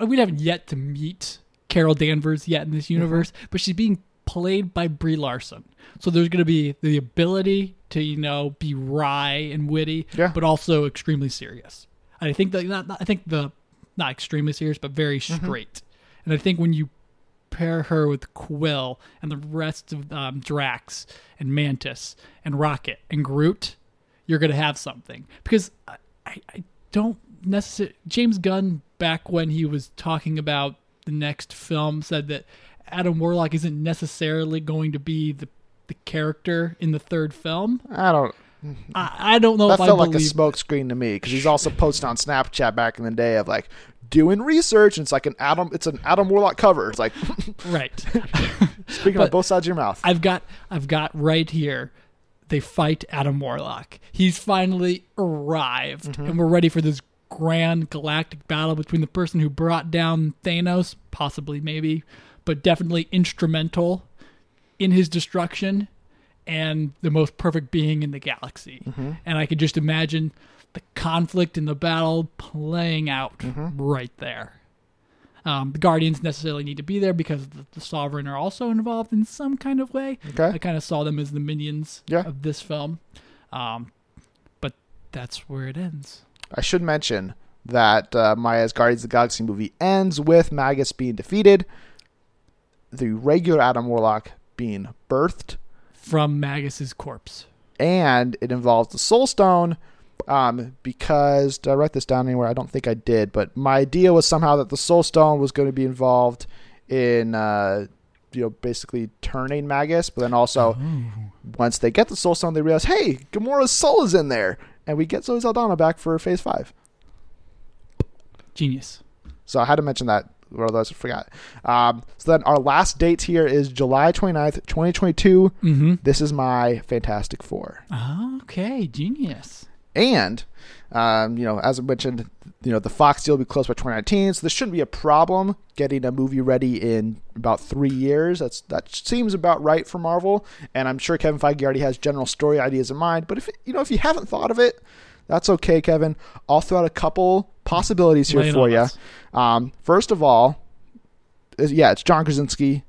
we haven't yet to meet Carol Danvers yet in this Mm-hmm. universe, but she's being played by Brie Larson. So there's going to be the ability to you know be wry and witty, Yeah. but also extremely serious. And I think that not, not- I think the not extremely serious, but very Mm-hmm. straight. And I think when you pair her with Quill and the rest of um, Drax and Mantis and Rocket and Groot, you're going to have something. Because I, I, I don't necessarily. James Gunn, back when he was talking about the next film, said that Adam Warlock isn't necessarily going to be the, the character in the third film. I don't. I, I don't know That if I felt like a smokescreen to me because he's also posted on Snapchat back in the day of like doing research. And it's like an Adam. It's an Adam Warlock cover. It's like right. speaking on But- both sides of your mouth. I've got I've got right here. They fight Adam Warlock. He's finally arrived, mm-hmm. and we're ready for this grand galactic battle between the person who brought down Thanos, possibly maybe, but definitely instrumental in his destruction, and the most perfect being in the galaxy. And I could just imagine the conflict and the battle playing out right there. Um, the Guardians necessarily need to be there because the, the Sovereign are also involved in some kind of way. Okay. I kind of saw them as the minions Yeah. of this film. Um, but that's where it ends. I should mention that uh, Maya's Guardians of the Galaxy movie ends with Magus being defeated, the regular Adam Warlock being birthed, From Magus's corpse. and it involves the Soul Stone. Um, because did I write this down anywhere? I don't think I did, but my idea was somehow that the Soul Stone was going to be involved in, uh, you know, basically turning Magus, but then also once they get the Soul Stone, they realize, hey, Gamora's soul is in there, and we get Zoe Saldana back for Phase Five. Genius. So I had to mention that, or otherwise I forgot. Um, so then our last date here is July 29th, 2022. Mm-hmm. This is my Fantastic Four. Okay, genius. And, um, you know, as I mentioned, you know, the Fox deal will be closed by 2019, so this shouldn't be a problem getting a movie ready in about three years. That's That seems about right for Marvel. And I'm sure Kevin Feige already has general story ideas in mind. But if, you know, if you haven't thought of it, that's okay, Kevin. I'll throw out a couple possibilities here for you. Um, first of all, yeah, it's John Krasinski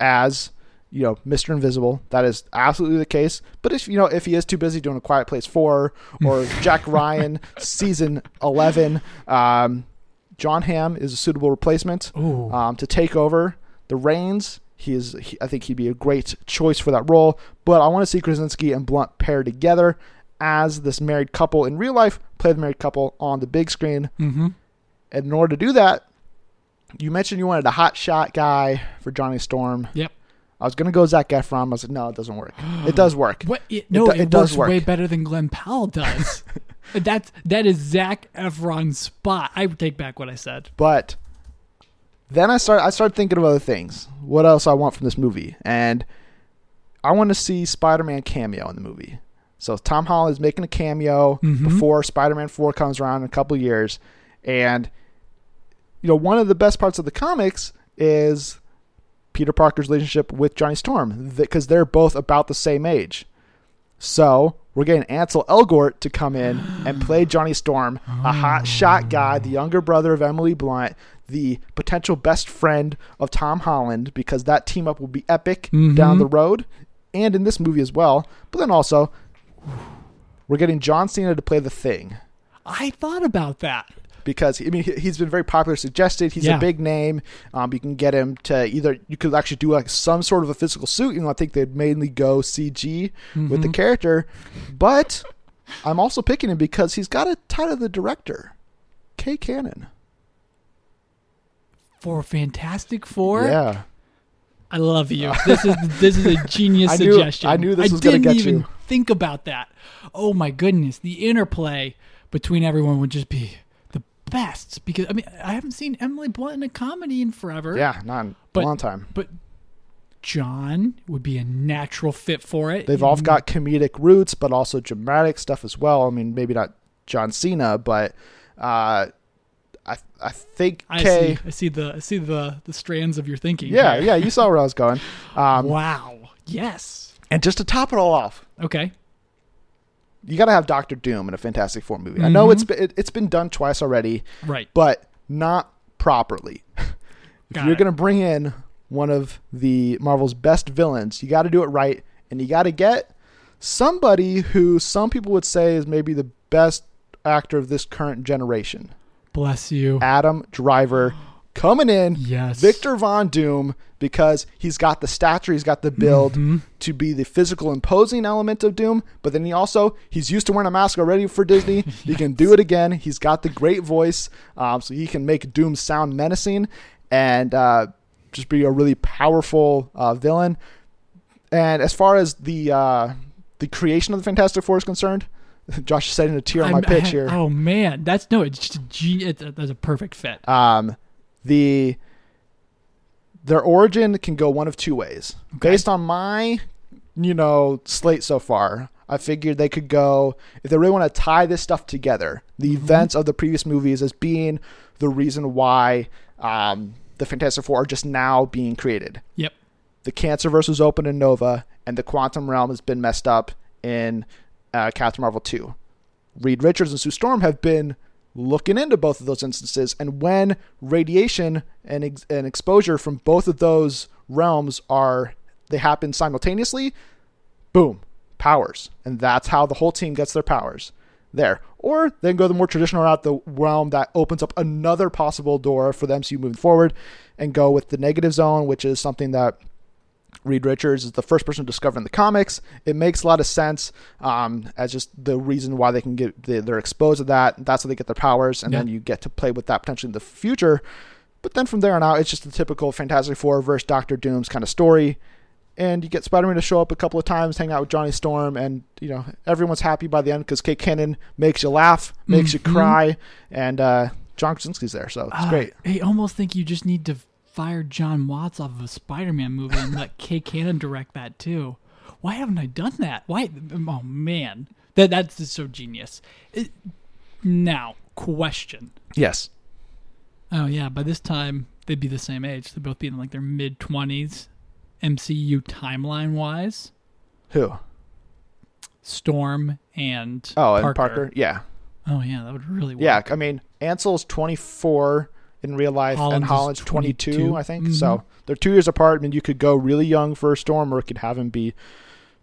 as you know Mr. Invisible. That is absolutely the case. But if you know if he is too busy doing a Quiet Place Four or Jack Ryan season eleven, um, Jon Hamm is a suitable replacement um, to take over the reins. He is. He, I think he'd be a great choice for that role. But I want to see Krasinski and Blunt paired together as this married couple in real life. Play the married couple on the big screen. Mm-hmm. And in order to do that, you mentioned you wanted a hot shot guy for Johnny Storm. Yep. I was gonna go Zac Efron. I was like, no, it doesn't work. It does work. What? It, no, do- it, it does works way better than Glen Powell does. That's that is Zac Efron's spot. I take back what I said. But then I start I started thinking of other things. What else I want from this movie? And I want to see Spider-Man cameo in the movie. So Tom Holland is making a cameo Mhm. before Spider-Man 4 comes around in a couple years. And you know, one of the best parts of the comics is Peter Parker's relationship with Johnny Storm because they're both about the same age. So we're getting Ansel Elgort to come in and play Johnny Storm, a hot shot guy, the younger brother of Emily Blunt, the potential best friend of Tom Holland, because that team up will be epic Mhm. down the road, and in this movie as well. But then also, we're getting John Cena to play the Thing I thought about that. because I mean he- he's been very popular suggested. He's Yeah. a big name. Um, you can get him to either you could actually do like some sort of a physical suit. You know, I think they'd mainly go CG with the Mm-hmm. character, but I'm also picking him because he's got a tie to the director, Kay Cannon. For Fantastic Four, Yeah, I love you. This is this is a genius I knew- suggestion. I knew this was gonna get even you. Think about that. Oh my goodness, the interplay between everyone would just be the best. Because I mean, I haven't seen Emily Blunt in a comedy in forever. yeah, not in But- a long time. but John would be a natural fit for it. They've all got comedic roots, but also dramatic stuff as well. I mean, maybe not John Cena, but uh, I I think I Kay. see. I see the I see the the strands of your thinking. Yeah, yeah, you saw where I was going. Um, Wow. Yes. And just to top it all off, Okay. you got to have Doctor Doom in a Fantastic Four movie. I know it's mm-hmm. been, it, it's been done twice already, Right. but not properly. if Got you're going to bring in one of the Marvel's best villains, you got to do it right, and you got to get somebody who some people would say is maybe the best actor of this current generation. Bless you. Adam Driver coming in, Yes. Victor Von Doom, because he's got the stature, he's got the build Mhm. to be the physical imposing element of Doom, but then he also he's used to wearing a mask already for Disney. He can do it again. He's got the great voice, um, so he can make Doom sound menacing and uh, just be a really powerful uh, villain. And as far as the uh, the creation of the Fantastic Four is concerned, Josh is setting a tear on my I'm- pitch I- here. Oh man, that's no. It's just a genius. That's a perfect fit. um, the their origin can go one of two ways. Based on my, you know, slate so far, I figured they could go if they really want to tie this stuff together. The events of the previous movies as being the reason why um, the Fantastic Four are just now being created. Yep. The Cancerverse was open in Nova, and the Quantum Realm has been messed up in uh, Captain Marvel 2. Reed Richards and Sue Storm have been looking into both of those instances, and when radiation and, ex- and exposure from both of those realms are they happen simultaneously, boom, powers, and that's how the whole team gets their powers there. Or they can go the more traditional route, the realm that opens up another possible door for the MCU moving forward, and go with the negative zone, which is something that Reed Richards is the first person to discover in the comics. It makes a lot of sense um, as just the reason why they can get they, they're exposed to that. That's how they get their powers, and then you get to play with that potentially in the future. But then from there on out, it's just the typical Fantastic Four versus Doctor Doom's kind of story. And you get Spider-Man to show up a couple of times, hang out with Johnny Storm, and you know everyone's happy by the end because Kay Cannon makes you laugh, makes you Mhm. cry, and uh, John Krasinski's there, so it's Ah, great. I almost think you just need to fire John Watts off of a Spider-Man movie and let Kay Cannon direct that too. Why haven't I done that? Why? Oh man, that that's just so genius. It, now, question. Yes, Oh yeah, by this time they'd be the same age. They'd both be in like their mid twenties, MCU timeline wise. who? Storm and Oh, Parker. and Parker. Yeah, Oh yeah, that would really work. Yeah, I mean, Ansel's 24 in real life, Holland's and Holland's 22, 22. I think. Mhm. So they're two years apart. I mean, you could go really young for a Storm, or could have him be,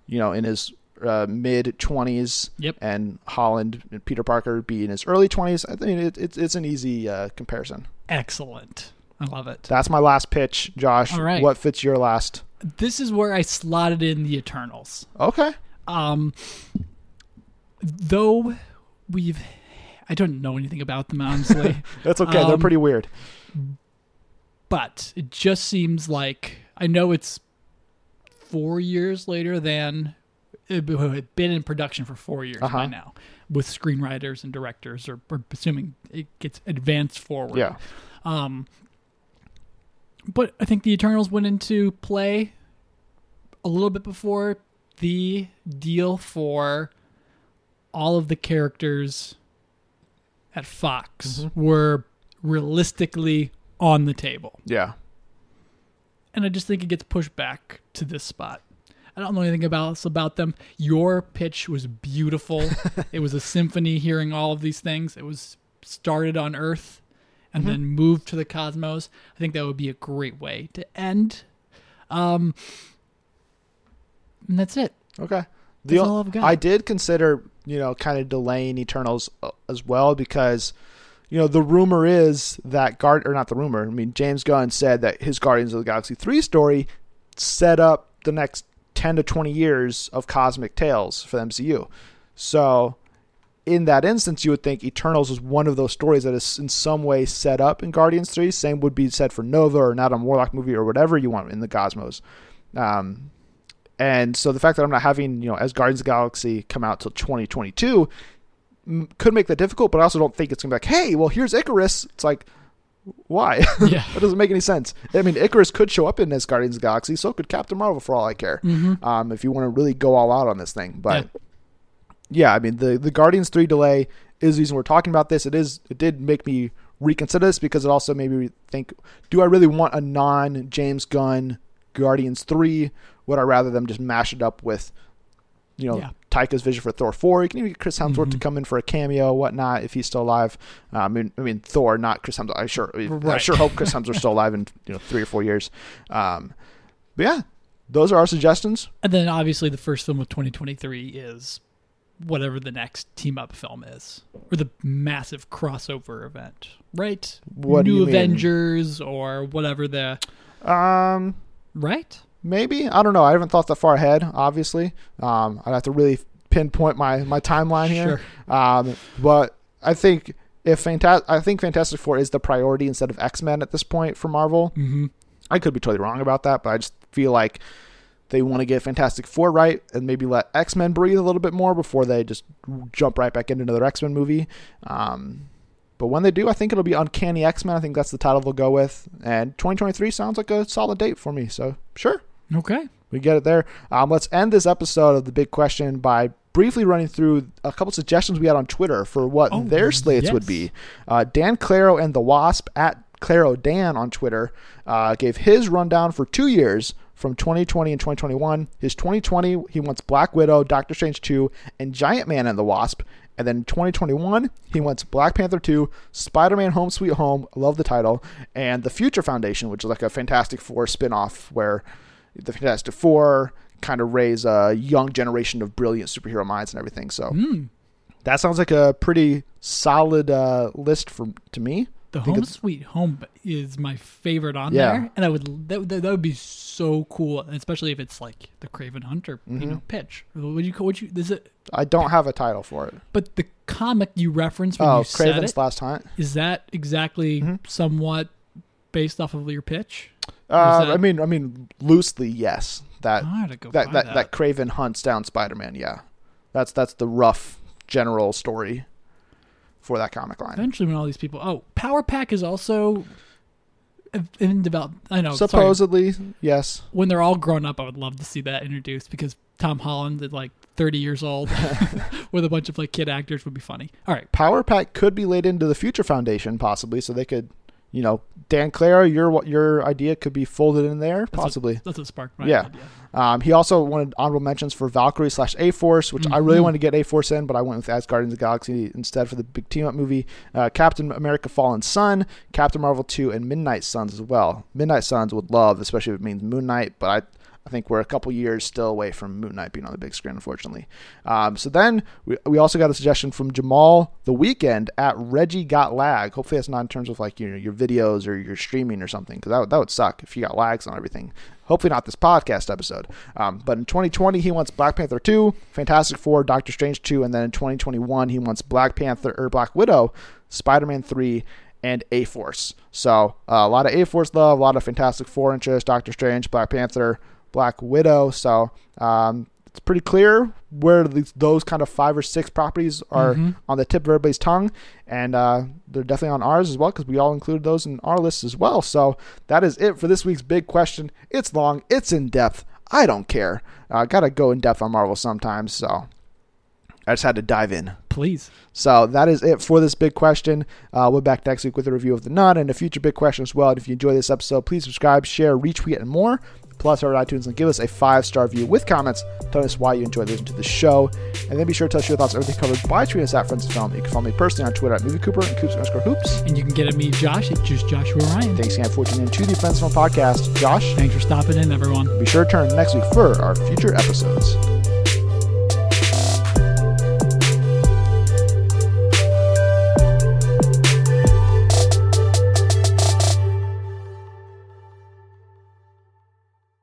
you know, in his uh, mid 20s, Yep. and Holland and Peter Parker be in his early 20s. I think it, it's it's an easy uh, comparison. Excellent. I love it. That's my last pitch, Josh. All right. What fits your last? This is where I slotted in the Eternals. Okay. Um, though we've, I don't know anything about them honestly, That's okay. They're Um, pretty weird. but it just seems like I know it's four years later than it had been in production for four years Uh-huh. by now with screenwriters and directors, or, or assuming it gets advanced forward. Yeah. Um, but I think the Eternals went into play a little bit before the deal for all of the characters at Fox were realistically on the table. Yeah. And I just think it gets pushed back to this spot. I don't know anything about about them. Your pitch was beautiful. it was a symphony hearing all of these things. It was started on Earth and then moved to the cosmos. I think that would be a great way to end. Um and that's it. Okay. That's o- all I've got. I did consider, you know, kind of delaying Eternals uh, as well because, you know, the rumor is that Guard or not the rumor. I mean, James Gunn said that his Guardians of the Galaxy three story set up the next ten to twenty years of cosmic tales for the MCU. So, in that instance, you would think Eternals is one of those stories that is in some way set up in Guardians three. Same would be said for Nova or not a Warlock movie or whatever you want in the cosmos. Um, and so the fact that I'm not having, you know, Asgardians of the Galaxy come out till 2022 m- could make that difficult, but I also don't think it's going to be like, hey, well, here's Ikaris. It's like, Why? Yeah. that doesn't make any sense. I mean, Ikaris could show up in this Guardians of the Galaxy, so could Captain Marvel for all I care. Mm-hmm. Um, if you want to really go all out on this thing, but yeah, I mean the the Guardians three delay is the reason we're talking about this. It is it did make me reconsider this because it also made me think: Do I really want a non James Gunn Guardians three? Would I rather them just mash it up with, you know, Yeah. Taika's vision for Thor four? You can even get Chris Hemsworth to Mhm. come in for a cameo, whatnot, if he's still alive. Uh, I mean, I mean Thor, not Chris Hemsworth. I sure, I sure hope Chris Hemsworth's still alive in you know three or four years. Um, but yeah, those are our suggestions. And then obviously the first film of 2023 is whatever the next team up film is, or the massive crossover event, right? What New you mean? Avengers or whatever the Um, right. Maybe I don't know. I haven't thought that far ahead. Obviously, um, I'd have to really pinpoint my my timeline here. Um, but I think if Fantastic, I think Fantastic Four is the priority instead of X Men at this point for Marvel. Mm-hmm. I could be totally wrong about that, but I just feel like they want to get Fantastic Four right and maybe let X Men breathe a little bit more before they just jump right back into another X Men movie. Um, but when they do, I think it'll be Uncanny X Men. I think that's the title they'll go with. And 2023 sounds like a solid date for me. So sure, Okay. we get it there. Um, let's end this episode of the big question by briefly running through a couple suggestions we had on Twitter for what Oh, their slates would be. Uh, Dan Claro and the Wasp at Claro Dan on Twitter uh, gave his rundown for two years from 2020 and 2021. His 2020, he wants Black Widow, Doctor Strange 2, and Giant Man and the Wasp. And then 2021, he wants Black Panther 2, Spider Man Home Sweet Home, love the title, and the Future Foundation, which is like a Fantastic Four spin off where the Fantastic Four kind of raise a young generation of brilliant superhero minds and everything. So Mm. that sounds like a pretty solid uh, list for to me. The Home Sweet Home is my favorite on Yeah. there, and I would that, that, would be so cool, especially if it's like the Kraven Hunter, you Mhm. know, pitch. Would you? Would you? Is it? I don't have a title for it. But the comic you referenced when Oh, you said Kraven's it Last Hunt. is that exactly Mhm. somewhat based off of your pitch? Uh, that- I mean, I mean, loosely, yes. That I had to go that, that, that. that Kraven hunts down Spider-Man. Yeah, that's that's the rough general story for that comic line. Eventually, when all these people, oh, Power Pack is also in develop. I know. sorry. Supposedly, yes. when they're all grown up, I would love to see that introduced because Tom Holland at like 30 years old with a bunch of like kid actors would be funny. All right. Power Pack could be laid into the Future Foundation, possibly, so they could, you know, Dan Clara, your your idea could be folded in there, what- possibly. That's what sparked my Yeah. idea. Um, he also wanted honorable mentions for Valkyrie slash A Force, which I really Mhm. wanted to get A Force in, but I went with Asgardians of the Galaxy instead for the big team up movie. Uh, Captain America Fallen Son, Captain Marvel 2, and Midnight Suns as well. Midnight Suns would love, especially if it means Moon Knight, but I. Think we're a couple years still away from Moon Knight being on the big screen, unfortunately. Um, so then we, we also got a suggestion from Jamal the weekend at Reggie Got Lag. Hopefully that's not in terms of like your your videos or your streaming or something, because that that would suck if you got lags on everything. Hopefully not this podcast episode. Um, but in 2020 he wants Black Panther 2, Fantastic Four, Doctor Strange 2, and then in 2021 he wants Black Panther or Black Widow, Spider-Man 3, and A Force. So uh, a lot of A Force love, a lot of Fantastic Four interest, Doctor Strange, Black Panther, Black Widow. So um, it's pretty clear where these, those kind of five or six properties are Mhm. on the tip of everybody's tongue, and uh, they're definitely on ours as well because we all included those in our list as well. So that is it for this week's big question. It's long, it's in depth. I don't care. I uh, gotta go in depth on Marvel sometimes, so I just had to dive in. Please. So that is it for this big question. Uh, we'll be back next week with a review of the Nun and a future big question as well. And if you enjoy this episode, please subscribe, share, retweet, and more. Plus, over at iTunes and give us a five star review with comments. telling us why you enjoy listening to the show. And then be sure to tell us your thoughts on everything covered by tweeting us at Friends of Film. You can follow me personally on Twitter at Movie Cooper and Coops underscore Hoops. And you can get at me, Josh, at just Joshua Ryan. Thanks again for tuning in to the Friends of Film podcast. Josh, Thanks for stopping in, everyone. be sure to turn next week for our future episodes.